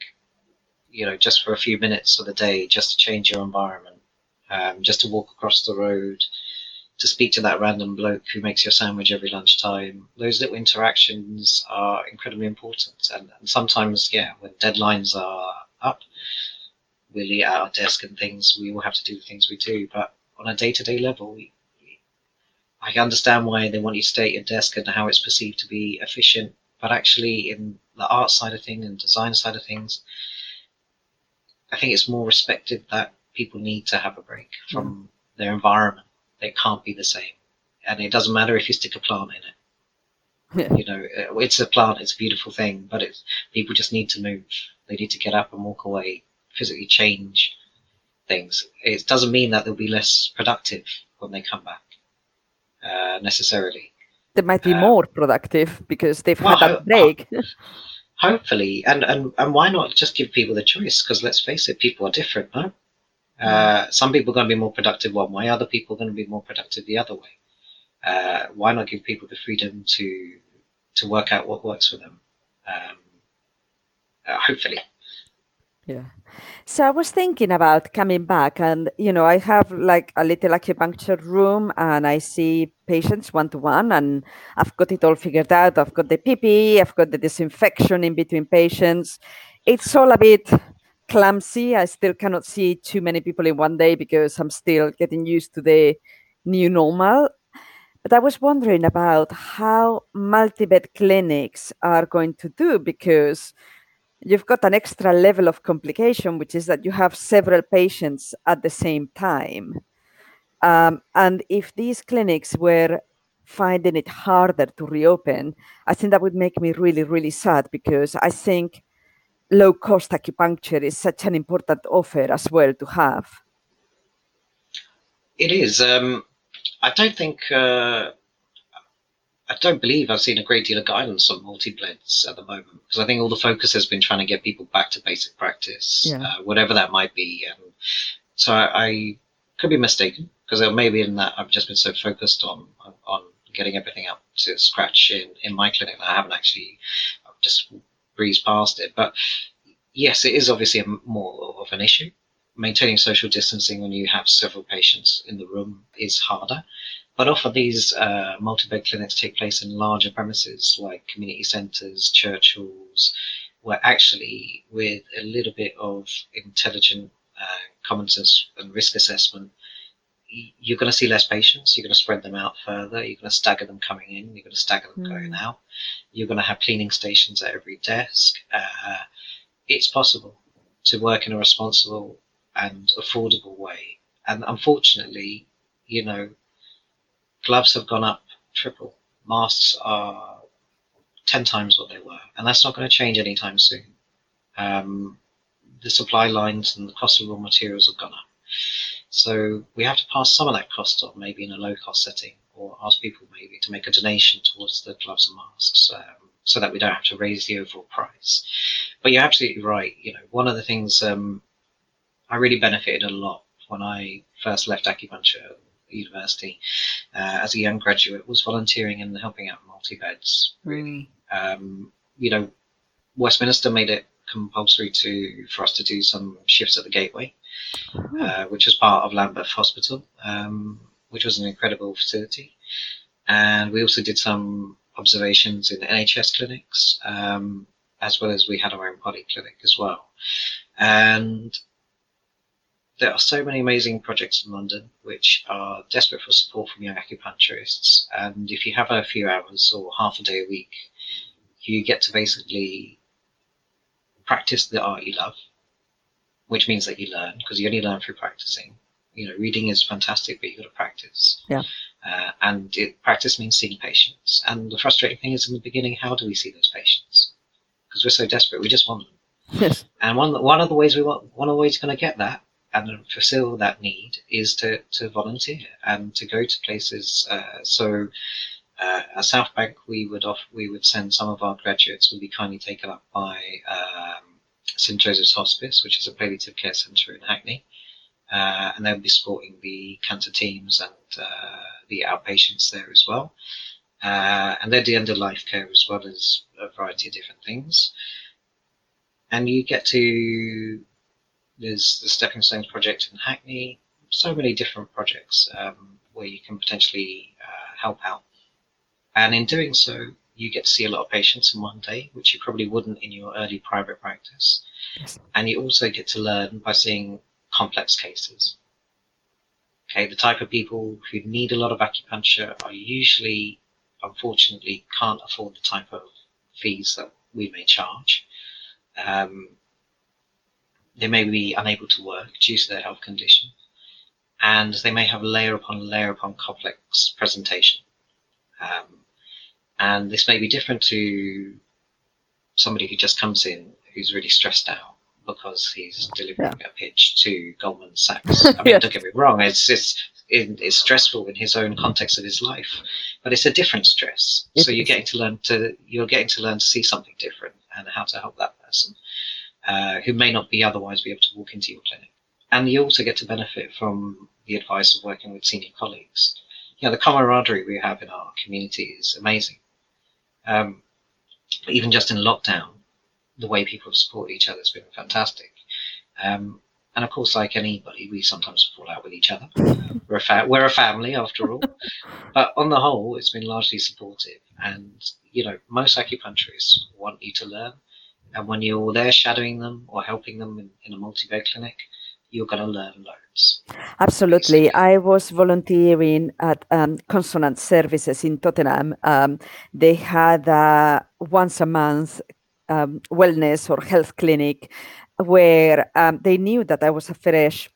You know, just for a few minutes of the day, just to change your environment, um, just to walk across the road, to speak to that random bloke who makes your sandwich every lunchtime. Those little interactions are incredibly important, and, and sometimes, yeah, when deadlines are up, we'll eat at our desk and things. We will have to do the things we do, but on a day-to-day level, I understand why they want you to stay at your desk and how it's perceived to be efficient, but actually, in the art side of things and design side of things, I think it's more respected that people need to have a break from mm. their environment. It can't be the same, and it doesn't matter if you stick a plant in it. Yeah. You know, uh, it's a plant; it's a beautiful thing, but it's people just need to move. They need to get up and walk away, physically change things. It doesn't mean that they'll be less productive when they come back uh, necessarily. They might be um, more productive because they've well, had a break. hopefully, and, and and why not just give people the choice? Because let's face it, people are different, no? Uh, mm. some people are going to be more productive one way, other people are going to be more productive the other way. Uh, why not give people the freedom to to work out what works for them? Um, uh, hopefully. Yeah. So I was thinking about coming back, and you know, I have like a little acupuncture room, and I see patients one to one, and I've got it all figured out. I've got the PPE, I've got the disinfection in between patients. It's all a bit clumsy. I still cannot see too many people in one day because I'm still getting used to the new normal. But I was wondering about how multi-bed clinics are going to do because you've got an extra level of complication, which is that you have several patients at the same time. Um, and if these clinics were finding it harder to reopen, I think that would make me really, really sad because I think low cost acupuncture is such an important offer as well to have. It is. Um, I don't think uh, I don't believe I've seen a great deal of guidance on multi-beds at the moment because I think all the focus has been trying to get people back to basic practice, yeah. uh, whatever that might be. So I, I could be mistaken because maybe in that I've just been so focused on on getting everything up to scratch in, in my clinic that I haven't actually I've just breezed past it. But yes, it is obviously a, more of an issue. Maintaining social distancing when you have several patients in the room is harder. But often these uh, multi-bed clinics take place in larger premises like community centres, church halls, where actually with a little bit of intelligent uh, common sense and risk assessment, you're going to see less patients. You're going to spread them out further. You're going to stagger them coming in. You're going to stagger them mm. going out. You're going to have cleaning stations at every desk. Uh, it's possible to work in a responsible and affordable way. And unfortunately, you know, gloves have gone up triple. Masks are 10 times what they were. And that's not going to change anytime soon. Um, the supply lines and the cost of raw materials have gone up. So we have to pass some of that cost on, maybe in a low cost setting, or ask people maybe to make a donation towards the gloves and masks, um, so that we don't have to raise the overall price. But you're absolutely right. You know, one of the things um, I really benefited a lot when I first left acupuncture university uh, as a young graduate was volunteering and helping out multi beds. Really, mm. um, you know, Westminster made it compulsory to for us to do some shifts at the Gateway, oh. uh, which was part of Lambeth Hospital, um, which was an incredible facility, and we also did some observations in the NHS clinics, um, as well as we had our own body clinic as well, and there are so many amazing projects in London which are desperate for support from young acupuncturists. And if you have a few hours or half a day a week, you get to basically practice the art you love, which means that you learn because you only learn through practicing. You know, reading is fantastic, but you've got to practice. Yeah. Uh, and it, practice means seeing patients. And the frustrating thing is in the beginning, how do we see those patients? Because we're so desperate, we just want them. Yes. And one one of the ways we want one of the ways you're going to get that and fulfill that need is to, to volunteer and to go to places. Uh, so uh, at South Bank, we would off, we would send some of our graduates would be kindly taken up by um, St Joseph's Hospice, which is a palliative care centre in Hackney, uh, and they'll be supporting the cancer teams and uh, the outpatients there as well. Uh, and they do end of life care as well as a variety of different things. And you get to there's the Stepping Stones project in Hackney. So many different projects um, where you can potentially uh, help out. And in doing so, you get to see a lot of patients in one day, which you probably wouldn't in your early private practice. Yes. And you also get to learn by seeing complex cases. Okay, the type of people who need a lot of acupuncture are usually, unfortunately, can't afford the type of fees that we may charge. Um, they may be unable to work due to their health condition, and they may have layer upon layer upon complex presentation. Um, and this may be different to somebody who just comes in who's really stressed out because he's delivering yeah. a pitch to Goldman Sachs. I mean, don't get me wrong, it's, it's in, is stressful in his own context of his life, but it's a different stress. It so you're is. getting to learn to you're getting to learn to see something different and how to help that person uh, who may not be otherwise be able to walk into your clinic. And you also get to benefit from the advice of working with senior colleagues. You know, the camaraderie we have in our community is amazing. Um, even just in lockdown, the way people have supported each other has been fantastic. Um, and of course, like anybody, we sometimes fall out with each other. We're a, fa- we're a family after all. but on the whole, it's been largely supportive. And, you know, most acupuncturists want you to learn. And when you're there shadowing them or helping them in, in a multi bed clinic, you're going to learn loads. Absolutely. Basically. I was volunteering at um, Consonant Services in Tottenham. Um, they had a once a month um, wellness or health clinic where um, they knew that I was a fresh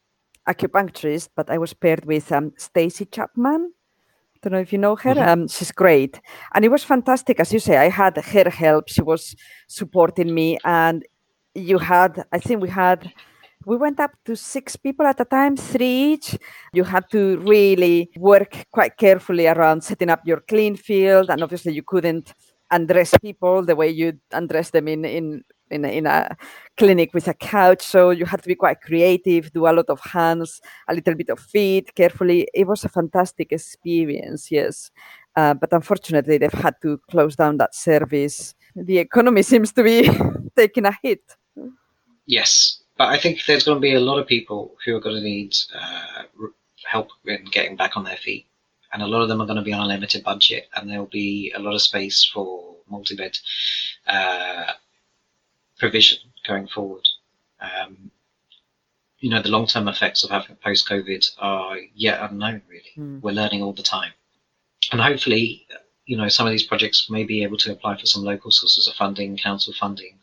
acupuncturist, but I was paired with um, Stacy Chapman. Don't know if you know her. Mhm. Um, she's great, and it was fantastic. As you say, I had her help. She was supporting me, and you had. I think we had we went up to six people at a time, three each. You had to really work quite carefully around setting up your clean field, and obviously you couldn't undress people the way you undress them in in in a, in a clinic with a couch. So you had to be quite creative, do a lot of hands, a little bit of feet, carefully. It was a fantastic experience, yes. Uh, but unfortunately, they've had to close down that service. The economy seems to be taking a hit. Yes, but I think there's going to be a lot of people who are going to need uh, help in getting back on their feet, and a lot of them are going to be on a limited budget, and there will be a lot of space for multi-bed uh, provision going forward. Um, you know, the long-term effects of having post-COVID are yet unknown. Really, Mm. we're learning all the time, and hopefully, you know, some of these projects may be able to apply for some local sources of funding, council funding,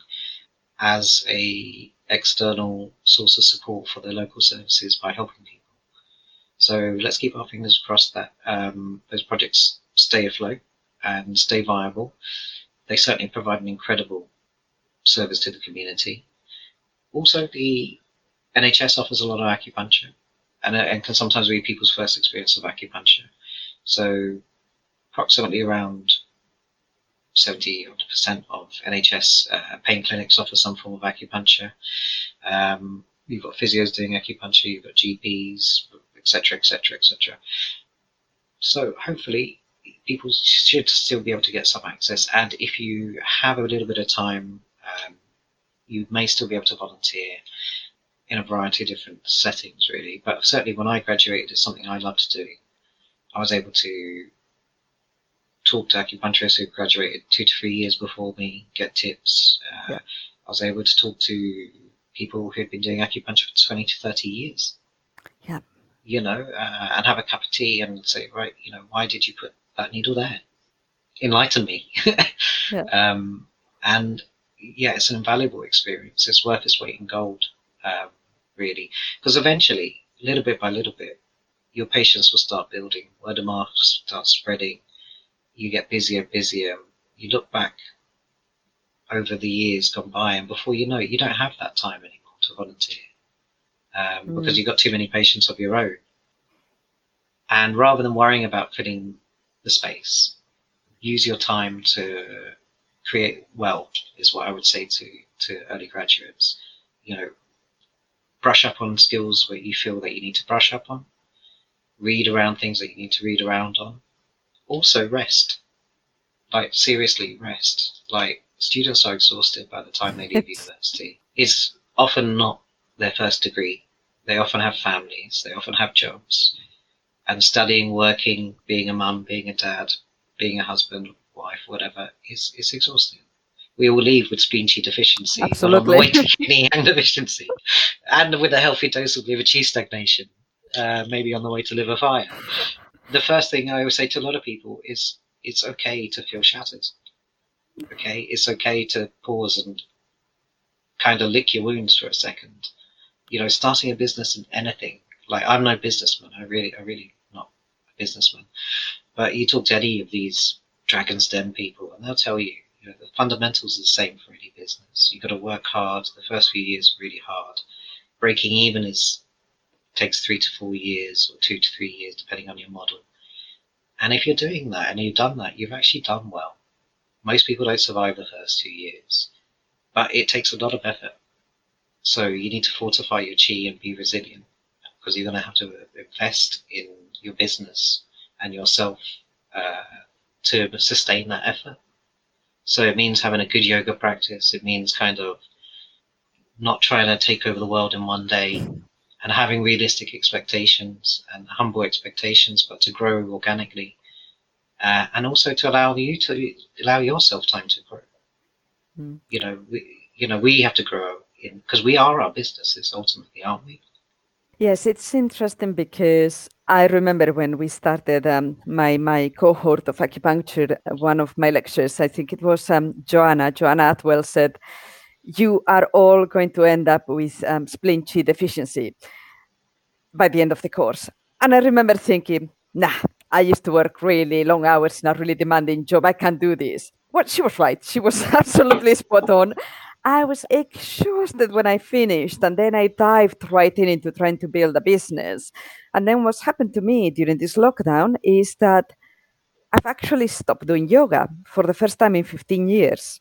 as a external source of support for their local services by helping people. So let's keep our fingers crossed that um, those projects stay afloat and stay viable. They certainly provide an incredible service to the community. Also, the NHS offers a lot of acupuncture and, uh, and can sometimes be people's first experience of acupuncture. So, approximately around 70 odd percent of NHS uh, pain clinics offer some form of acupuncture. Um, you've got physios doing acupuncture, you've got GPs, etc., etc., etc. So hopefully, people should still be able to get some access. And if you have a little bit of time, um, you may still be able to volunteer in a variety of different settings, really. But certainly, when I graduated, it's something I loved doing. I was able to talk to acupuncturists who graduated two to three years before me, get tips. Uh, Yeah. I was able to talk to people who'd been doing acupuncture for 20 to 30 years. Yeah. You know, uh, and have a cup of tea and say, right, you know, why did you put that needle there? Enlighten me. Yeah. Um, and yeah, it's an invaluable experience. It's worth its weight in gold, um, really. Because eventually, little bit by little bit, your patients will start building, word of mouth starts spreading, you get busier, and busier. You look back over the years gone by, and before you know it, you don't have that time anymore to volunteer um, because Mm. you've got too many patients of your own. And rather than worrying about filling the space, use your time to create wealth is what I would say to, to early graduates. You know, brush up on skills where you feel that you need to brush up on, read around things that you need to read around on. Also, rest. Like, seriously, rest. Like, students are exhausted by the time they leave university. It's often not their first degree. They often have families, they often have jobs. And studying, working, being a mum, being a dad, being a husband, wife, whatever, is, is exhausting. We all leave with spleen chi deficiency, on the Absolutely. way to yin yang deficiency, and with a healthy dose of liver chi stagnation, uh, maybe on the way to liver fire. The first thing I always say to a lot of people is it's okay to feel shattered. Okay, it's okay to pause and kind of lick your wounds for a second. You know, starting a business in anything. Like I'm no businessman. I really, I really not a businessman. But you talk to any of these Dragon's Den people, and they'll tell you, you know, the fundamentals are the same for any business. You've got to work hard. The first few years really hard. Breaking even is takes three to four years or two to three years, depending on your model. And if you're doing that and you've done that, you've actually done well. Most people don't survive the first two years, but it takes a lot of effort. So you need to fortify your chi and be resilient because you're going to have to invest in your business and yourself uh, to sustain that effort. So it means having a good yoga practice. It means kind of not trying to take over the world in one day and having realistic expectations and humble expectations, but to grow organically. Uh, and also to allow you to allow yourself time to grow. Mm. You know, we, you know, we have to grow in because we are our businesses ultimately, aren't we? Yes, it's interesting because I remember when we started um, my my cohort of acupuncture. One of my lectures, I think it was um, Joanna. Joanna Atwell said, "You are all going to end up with um, spleen chi deficiency by the end of the course." And I remember thinking, "Nah, I used to work really long hours in a really demanding job. I can't do this." Well, she was right. She was absolutely spot on. I was exhausted when I finished, and then I dived right in into trying to build a business. And then what's happened to me during this lockdown is that I've actually stopped doing yoga for the first time in 15 years.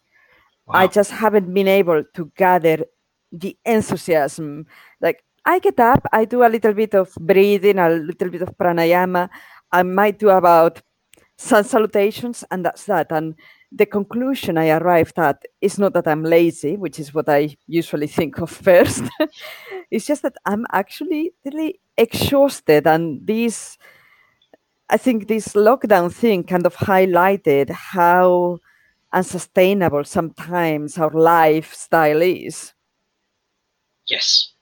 Wow. I just haven't been able to gather the enthusiasm. Like I get up, I do a little bit of breathing, a little bit of pranayama. I might do about sun salutations, and that's that. And the conclusion I arrived at is not that I'm lazy, which is what I usually think of first. Mm. it's just that I'm actually really exhausted. And this, I think this lockdown thing kind of highlighted how unsustainable sometimes our lifestyle is. Yes.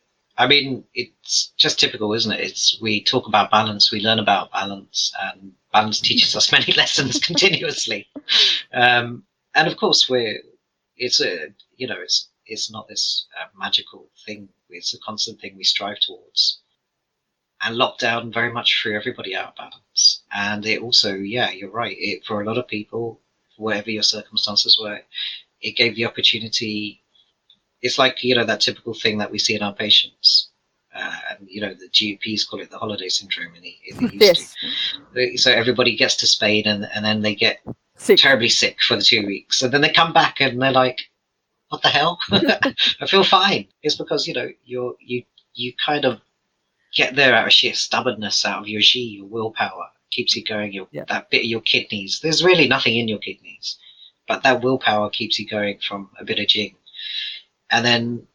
I mean, it's just typical, isn't it? It's we talk about balance, we learn about balance, and balance teaches us many lessons continuously. Um, and of course, we're it's a you know it's it's not this uh, magical thing. It's a constant thing we strive towards. And lockdown very much threw everybody out of balance. And it also, yeah, you're right. It for a lot of people, whatever your circumstances were, it gave the opportunity it's like you know that typical thing that we see in our patients. Uh, and you know the GPs call it the holiday syndrome in the, in the yes. To. So everybody gets to Spain and and then they get sick. terribly sick for the two weeks, and then they come back and they're like, "What the hell? I feel fine." It's because you know you're you you kind of get there out of sheer stubbornness, out of your Zhi, your willpower keeps you going. Your yeah. that bit of your kidneys. There's really nothing in your kidneys, but that willpower keeps you going from a bit of Jing. And then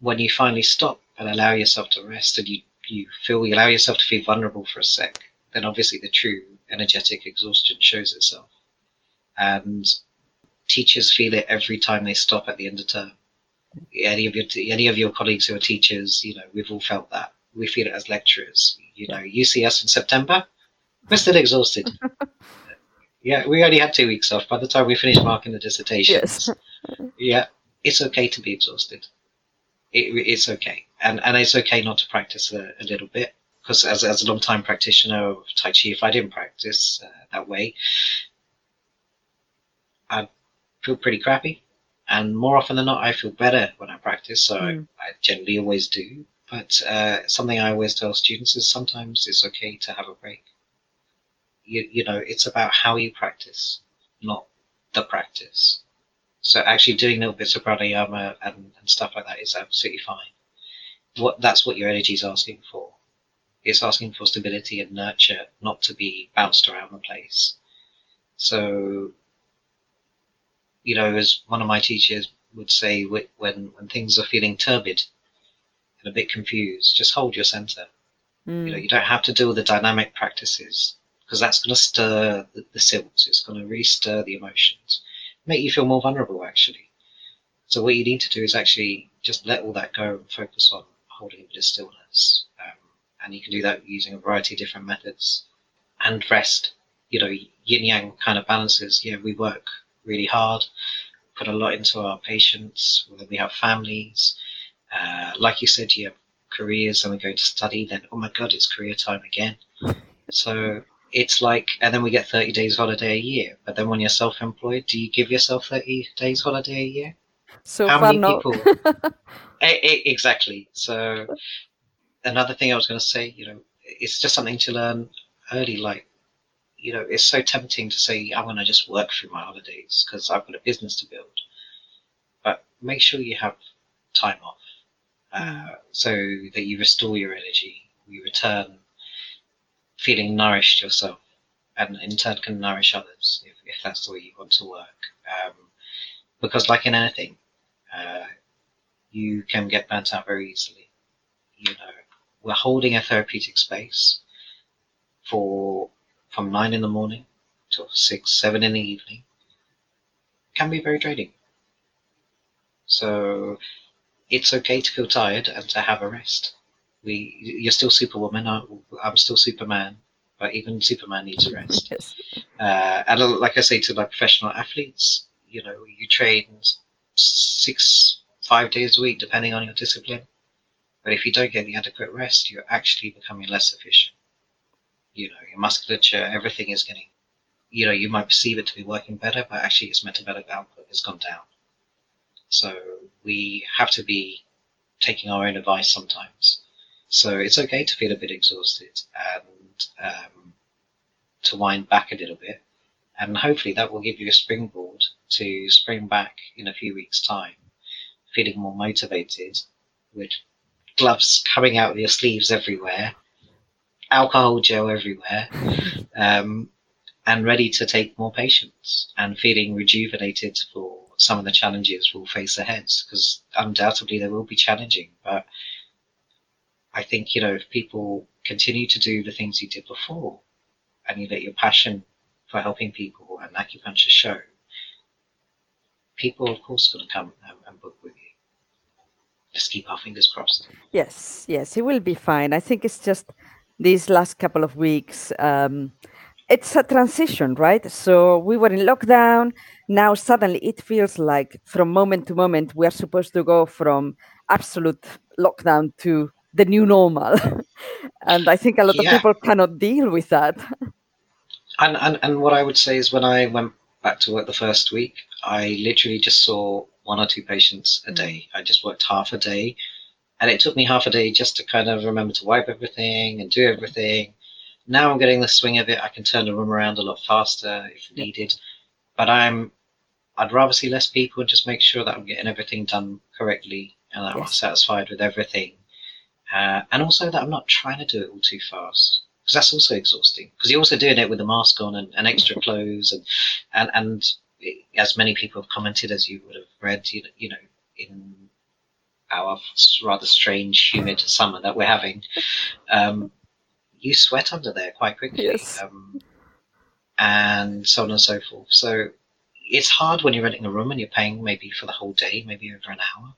when you finally stop and allow yourself to rest and you, you feel you allow yourself to feel vulnerable for a sec, then obviously the true energetic exhaustion shows itself. And teachers feel it every time they stop at the end of term. Any of your any of your colleagues who are teachers, you know, we've all felt that. We feel it as lecturers. You know, you see us in September, we're still exhausted. yeah, we only had two weeks off. By the time we finished marking the dissertations, yes. yeah, it's okay to be exhausted. It, it's okay, and and it's okay not to practice a, a little bit because as as a long time practitioner of Tai Chi, if I didn't practice uh, that way, I'd feel pretty crappy. And more often than not, I feel better when I practice. So mm. I, I, generally always do. But uh, something I always tell students is sometimes it's okay to have a break. You, you know, it's about how you practice, not the practice. So actually doing little bits of pranayama and, and stuff like that is absolutely fine. What that's what your energy is asking for. It's asking for stability and nurture, not to be bounced around the place. So, you know, as one of my teachers would say, when when things are feeling turbid and a bit confused, just hold your center. Mm. You know, you don't have to do all the dynamic practices because that's going to stir the, the silts. It's going to really stir the emotions make you feel more vulnerable actually. So what you need to do is actually just let all that go and focus on holding a bit of stillness. Um, and you can do that using a variety of different methods. And rest, you know, yin yang kind of balances. Yeah, we work really hard, put a lot into our patients. When we have families, uh, like you said, you have careers and we're going to study. Then, oh my God, it's career time again. So it's like, and then we get 30 days holiday a year. But then when you're self employed, do you give yourself 30 days holiday a year? So How many no. people? exactly. So another thing I was going to say, you know, it's just something to learn early. Like, you know, it's so tempting to say, I'm going to just work through my holidays because I've got a business to build. But make sure you have time off uh, mm. so that you restore your energy, you return feeling nourished yourself, and in turn can nourish others if, if that's the way you want to work. Um, because, like in anything, uh, you can get burnt out very easily. You know, we're holding a therapeutic space for from nine in the morning till six, seven in the evening. Can be very draining. So it's okay to feel tired and to have a rest. We, you're still Superwoman. I'm still Superman, but even Superman needs a rest. yes. uh, and like I say to my professional athletes, you know, you train six, five days a week, depending on your discipline. But if you don't get the adequate rest, you're actually becoming less efficient. You know, your musculature, everything is getting, you know, you might perceive it to be working better, but actually its metabolic output has gone down. So we have to be taking our own advice sometimes. So it's okay to feel a bit exhausted and um, to wind back a little bit. And hopefully that will give you a springboard to spring back in a few weeks' time, feeling more motivated with gloves coming out of your sleeves everywhere, alcohol gel everywhere, um, and ready to take more patients and feeling rejuvenated for some of the challenges we'll face ahead because undoubtedly they will be challenging. But I think, you know, if people continue to do the things you did before and you let your passion for helping people and acupuncture show, people, of course, are going to come and, and book with you. Just keep our fingers crossed. Yes, yes, it will be fine. I think it's just these last couple of weeks. Um, it's a transition, right? So we were in lockdown. Now suddenly it feels like from moment to moment we are supposed to go from absolute lockdown to the new normal. and I think a lot yeah. of people cannot deal with that. And, and and what I would say is when I went back to work the first week, I literally just saw one or two patients a mm. day. I just worked half a day. And it took me half a day just to kind of remember to wipe everything and do everything now I'm getting the swing of it. I can turn the room around a lot faster if yeah. needed. But I'm I'd rather see less people and just make sure that I'm getting everything done correctly and that yes. I'm satisfied with everything. Uh, and also that I'm not trying to do it all too fast because that's also exhausting. Because you're also doing it with a mask on and, and extra clothes and and and it, as many people have commented as you would have read, you know, you know in our rather strange humid summer that we're having. Um, you sweat under there quite quickly. Yes. Um, and so on and so forth. So it's hard when you're renting a room and you're paying maybe for the whole day, maybe over an hour.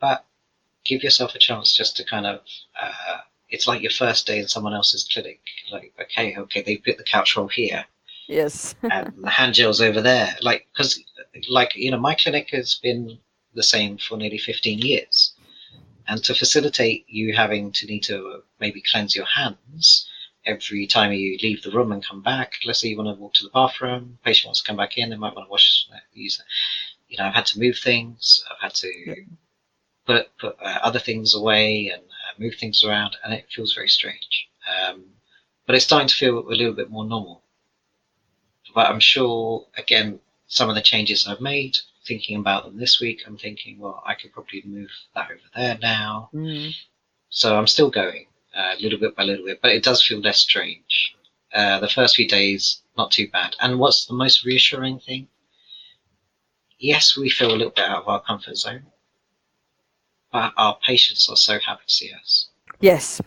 But give yourself a chance just to kind of. Uh, it's like your first day in someone else's clinic. Like, okay, okay, they put the couch roll here. Yes. and the hand gel's over there. Like, because, like, you know, my clinic has been the same for nearly 15 years. And to facilitate you having to need to maybe cleanse your hands every time you leave the room and come back, let's say you want to walk to the bathroom, patient wants to come back in, they might want to wash, use, you know, I've had to move things, I've had to yeah. Put, put uh, other things away and uh, move things around, and it feels very strange. Um, but it's starting to feel a little bit more normal. But I'm sure, again, some of the changes I've made thinking about them this week, I'm thinking, well, I could probably move that over there now. Mm. So I'm still going uh, little bit by little bit, but it does feel less strange. Uh, the first few days, not too bad. And what's the most reassuring thing? Yes, we feel a little bit out of our comfort zone, but our patients are so happy to see us. Yes.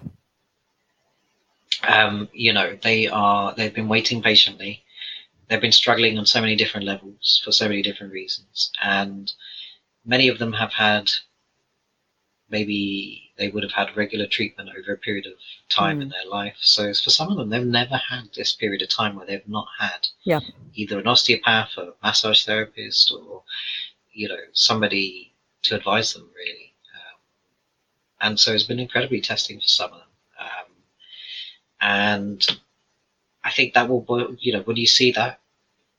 Um, you know, they are, they've been waiting patiently they've been struggling on so many different levels for so many different reasons, and many of them have had maybe they would have had regular treatment over a period of time mm. in their life. So for some of them, they've never had this period of time where they've not had yeah. either an osteopath or massage therapist or you know somebody to advise them really. Um, and so it's been incredibly testing for some of them. Um, and I think that will, you know, when you see that,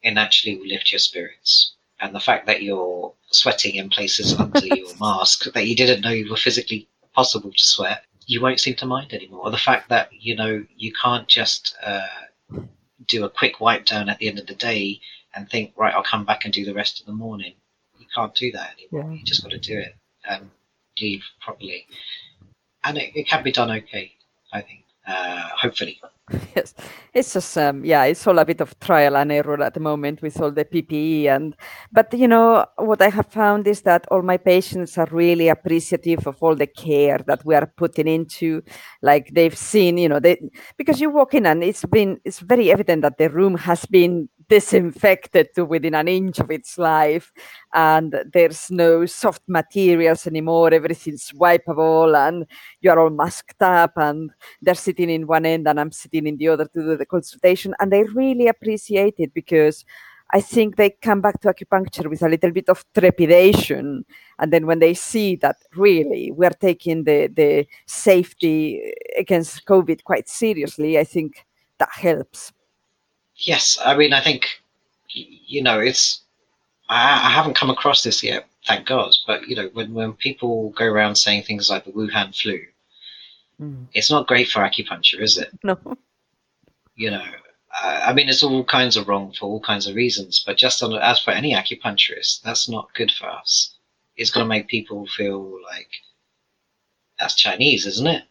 it naturally will lift your spirits. And the fact that you're sweating in places under your mask that you didn't know you were physically possible to sweat, you won't seem to mind anymore. Or the fact that you know you can't just uh, do a quick wipe down at the end of the day and think, right, I'll come back and do the rest of the morning. You can't do that anymore. Yeah. You just got to do it and leave properly, and it, it can be done okay. I think, uh, hopefully. yes it's just um, yeah it's all a bit of trial and error at the moment with all the ppe and but you know what i have found is that all my patients are really appreciative of all the care that we are putting into like they've seen you know they because you walk in and it's been it's very evident that the room has been disinfected to within an inch of its life and there's no soft materials anymore everything's wipeable and you are all masked up and they're sitting in one end and i'm sitting in the other to do the consultation and they really appreciate it because I think they come back to acupuncture with a little bit of trepidation. And then when they see that really we're taking the, the safety against COVID quite seriously, I think that helps. Yes. I mean, I think, you know, it's, I, I haven't come across this yet, thank God. But, you know, when, when people go around saying things like the Wuhan flu, mm. it's not great for acupuncture, is it? No you know, I mean, it's all kinds of wrong for all kinds of reasons. But just on, as for any acupuncturist, that's not good for us. It's going to make people feel like that's Chinese, isn't it?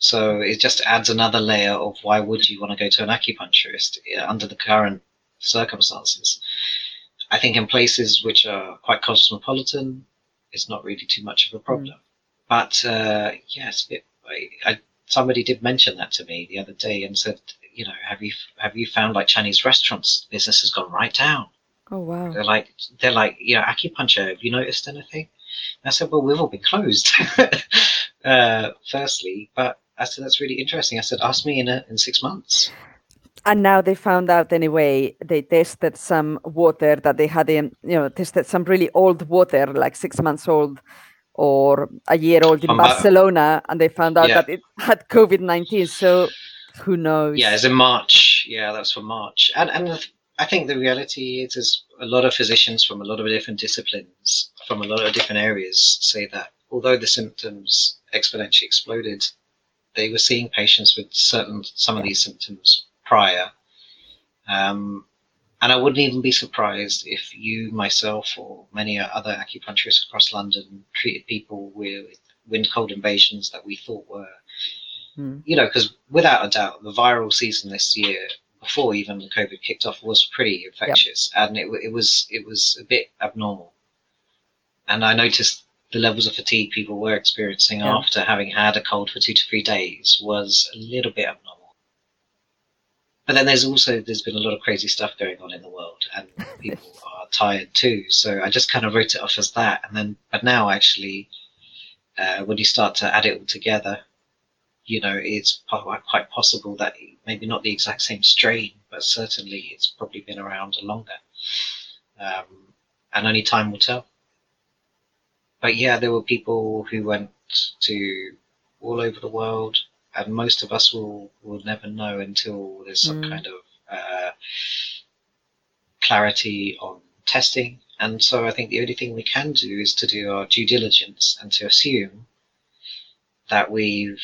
So it just adds another layer of why would you want to go to an acupuncturist under the current circumstances. I think in places which are quite cosmopolitan, it's not really too much of a problem. Mm. But uh, yes, it, I, I somebody did mention that to me the other day and said, you know, have you have you found like Chinese restaurants business has gone right down? Oh wow! They're like they're like you know acupuncture. Have you noticed anything? And I said, well, we've all been closed. uh, firstly, but I said that's really interesting. I said, ask me in a, in six months. And now they found out anyway. They tested some water that they had in, you know, tested some really old water, like six months old, or a year old in Barcelona, and they found out yeah. that it had COVID nineteen. So who knows? Yeah, it's in March. Yeah, that's for March. And and I think the reality is, is a lot of physicians from a lot of different disciplines, from a lot of different areas, say that although the symptoms exponentially exploded, they were seeing patients with certain some of these symptoms prior. Um, and I wouldn't even be surprised if you, myself, or many other acupuncturists across London treated people with wind cold invasions that we thought were, mm. you know, because without a doubt, the viral season this year, before even COVID kicked off, was pretty infectious, yep. and it, it was it was a bit abnormal. And I noticed the levels of fatigue people were experiencing yeah. after having had a cold for two to three days was a little bit abnormal. But then there's also there's been a lot of crazy stuff going on in the world, and people are tired too. So I just kind of wrote it off as that. And then, but now actually, uh, when you start to add it all together, you know, it's quite possible that maybe not the exact same strain, but certainly it's probably been around longer. Um, and only time will tell. But yeah, there were people who went to all over the world and most of us will will never know until there's some mm. kind of uh, clarity on testing. And so I think the only thing we can do is to do our due diligence and to assume that we've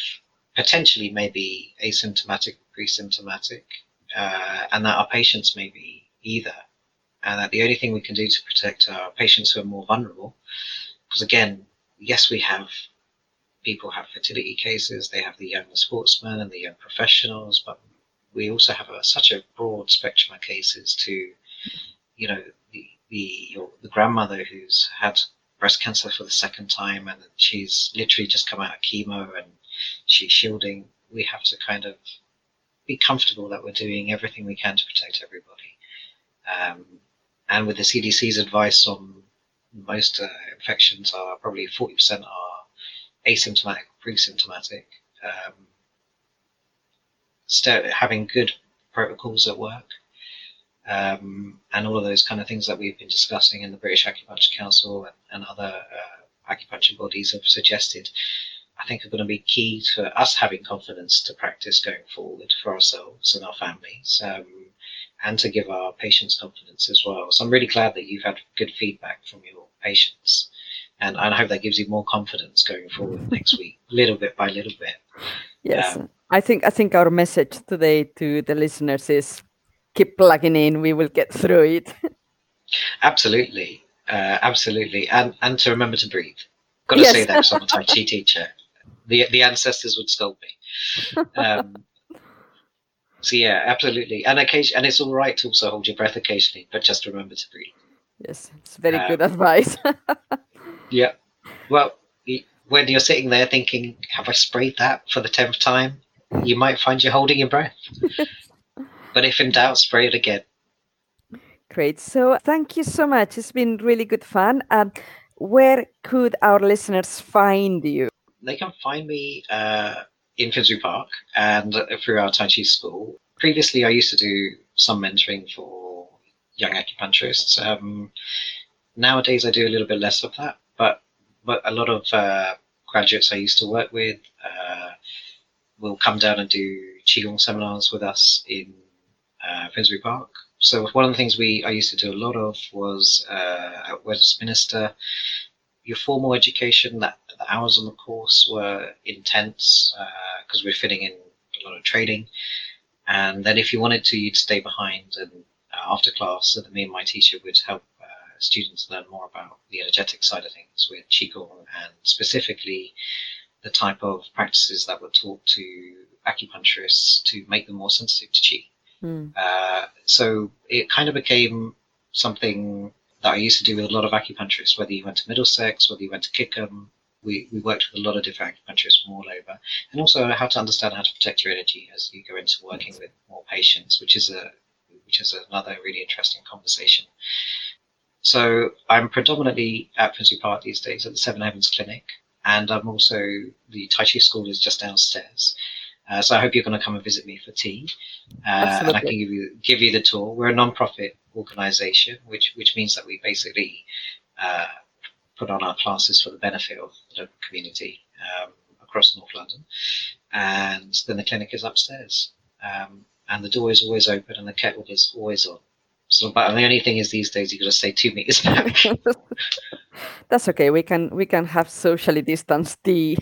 potentially maybe asymptomatic, pre-symptomatic, uh, and that our patients may be either. And that the only thing we can do to protect our patients who are more vulnerable, because again, yes, we have people have fertility cases, they have the young sportsmen and the young professionals, but we also have a, such a broad spectrum of cases to, you know, the the, your, the grandmother who's had breast cancer for the second time and she's literally just come out of chemo and she's shielding. We have to kind of be comfortable that we're doing everything we can to protect everybody. Um, and with the CDC's advice on most uh, infections are probably 40% are asymptomatic, pre-symptomatic, um, having good protocols at work, um, and all of those kind of things that we've been discussing in the British Acupuncture Council and, and other uh, acupuncture bodies have suggested, I think are going to be key to us having confidence to practice going forward for ourselves and our families. Um, and to give our patients confidence as well. So I'm really glad that you've had good feedback from your patients and I hope that gives you more confidence going forward next week, little bit by little bit. Yes, um, I think I think our message today to the listeners is keep plugging in. We will get through it. absolutely, uh, absolutely, and and to remember to breathe. Got to yes. say that because I'm a Tai Chi teacher. The the ancestors would scold me. Um, so yeah, absolutely, and occasion, and it's all right to also hold your breath occasionally, but just remember to breathe. Yes, it's very um, good advice. yeah, well, when you're sitting there thinking, "Have I sprayed that for the tenth time?" You might find you're holding your breath. but if in doubt, spray it again. Great. So thank you so much. It's been really good fun. Um, where could our listeners find you? They can find me uh, in Finsbury Park and through our Tai Chi school. Previously, I used to do some mentoring for young acupuncturists. Um, nowadays, I do a little bit less of that, but but a lot of uh, graduates I used to work with uh, will come down and do qigong seminars with us in uh, Finsbury Park. So one of the things we I used to do a lot of was uh, at Westminster. Your formal education, that the hours on the course were intense because uh, we're fitting in a lot of trading. And then if you wanted to, you'd stay behind and after class, so that me and my teacher would help uh, students learn more about the energetic side of things with Qigong and specifically the type of practices that were taught to acupuncturists to make them more sensitive to Qi. Mm. Uh, so it kind of became something that I used to do with a lot of acupuncturists, whether you went to Middlesex, whether you went to Kickham. We, we worked with a lot of different acupuncturists from all over, and also how to understand how to protect your energy as you go into working with more patients, which is a which is another really interesting conversation. So I'm predominantly at Finsbury Park these days at the Seven Heavens Clinic, and I'm also the Tai Chi school is just downstairs. Uh, so I hope you're going to come and visit me for tea, uh, and I can give you give you the tour. We're a non-profit organisation, which which means that we basically uh, put on our classes for the benefit of the local community um, across North London, and then the clinic is upstairs, um, and the door is always open and the kettle is always on. So, but the only thing is these days you got to stay two meters back. That's okay. We can we can have socially distanced tea.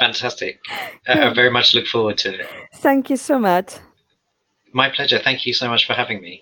Fantastic. Uh, I very much look forward to it. Thank you so much. My pleasure. Thank you so much for having me.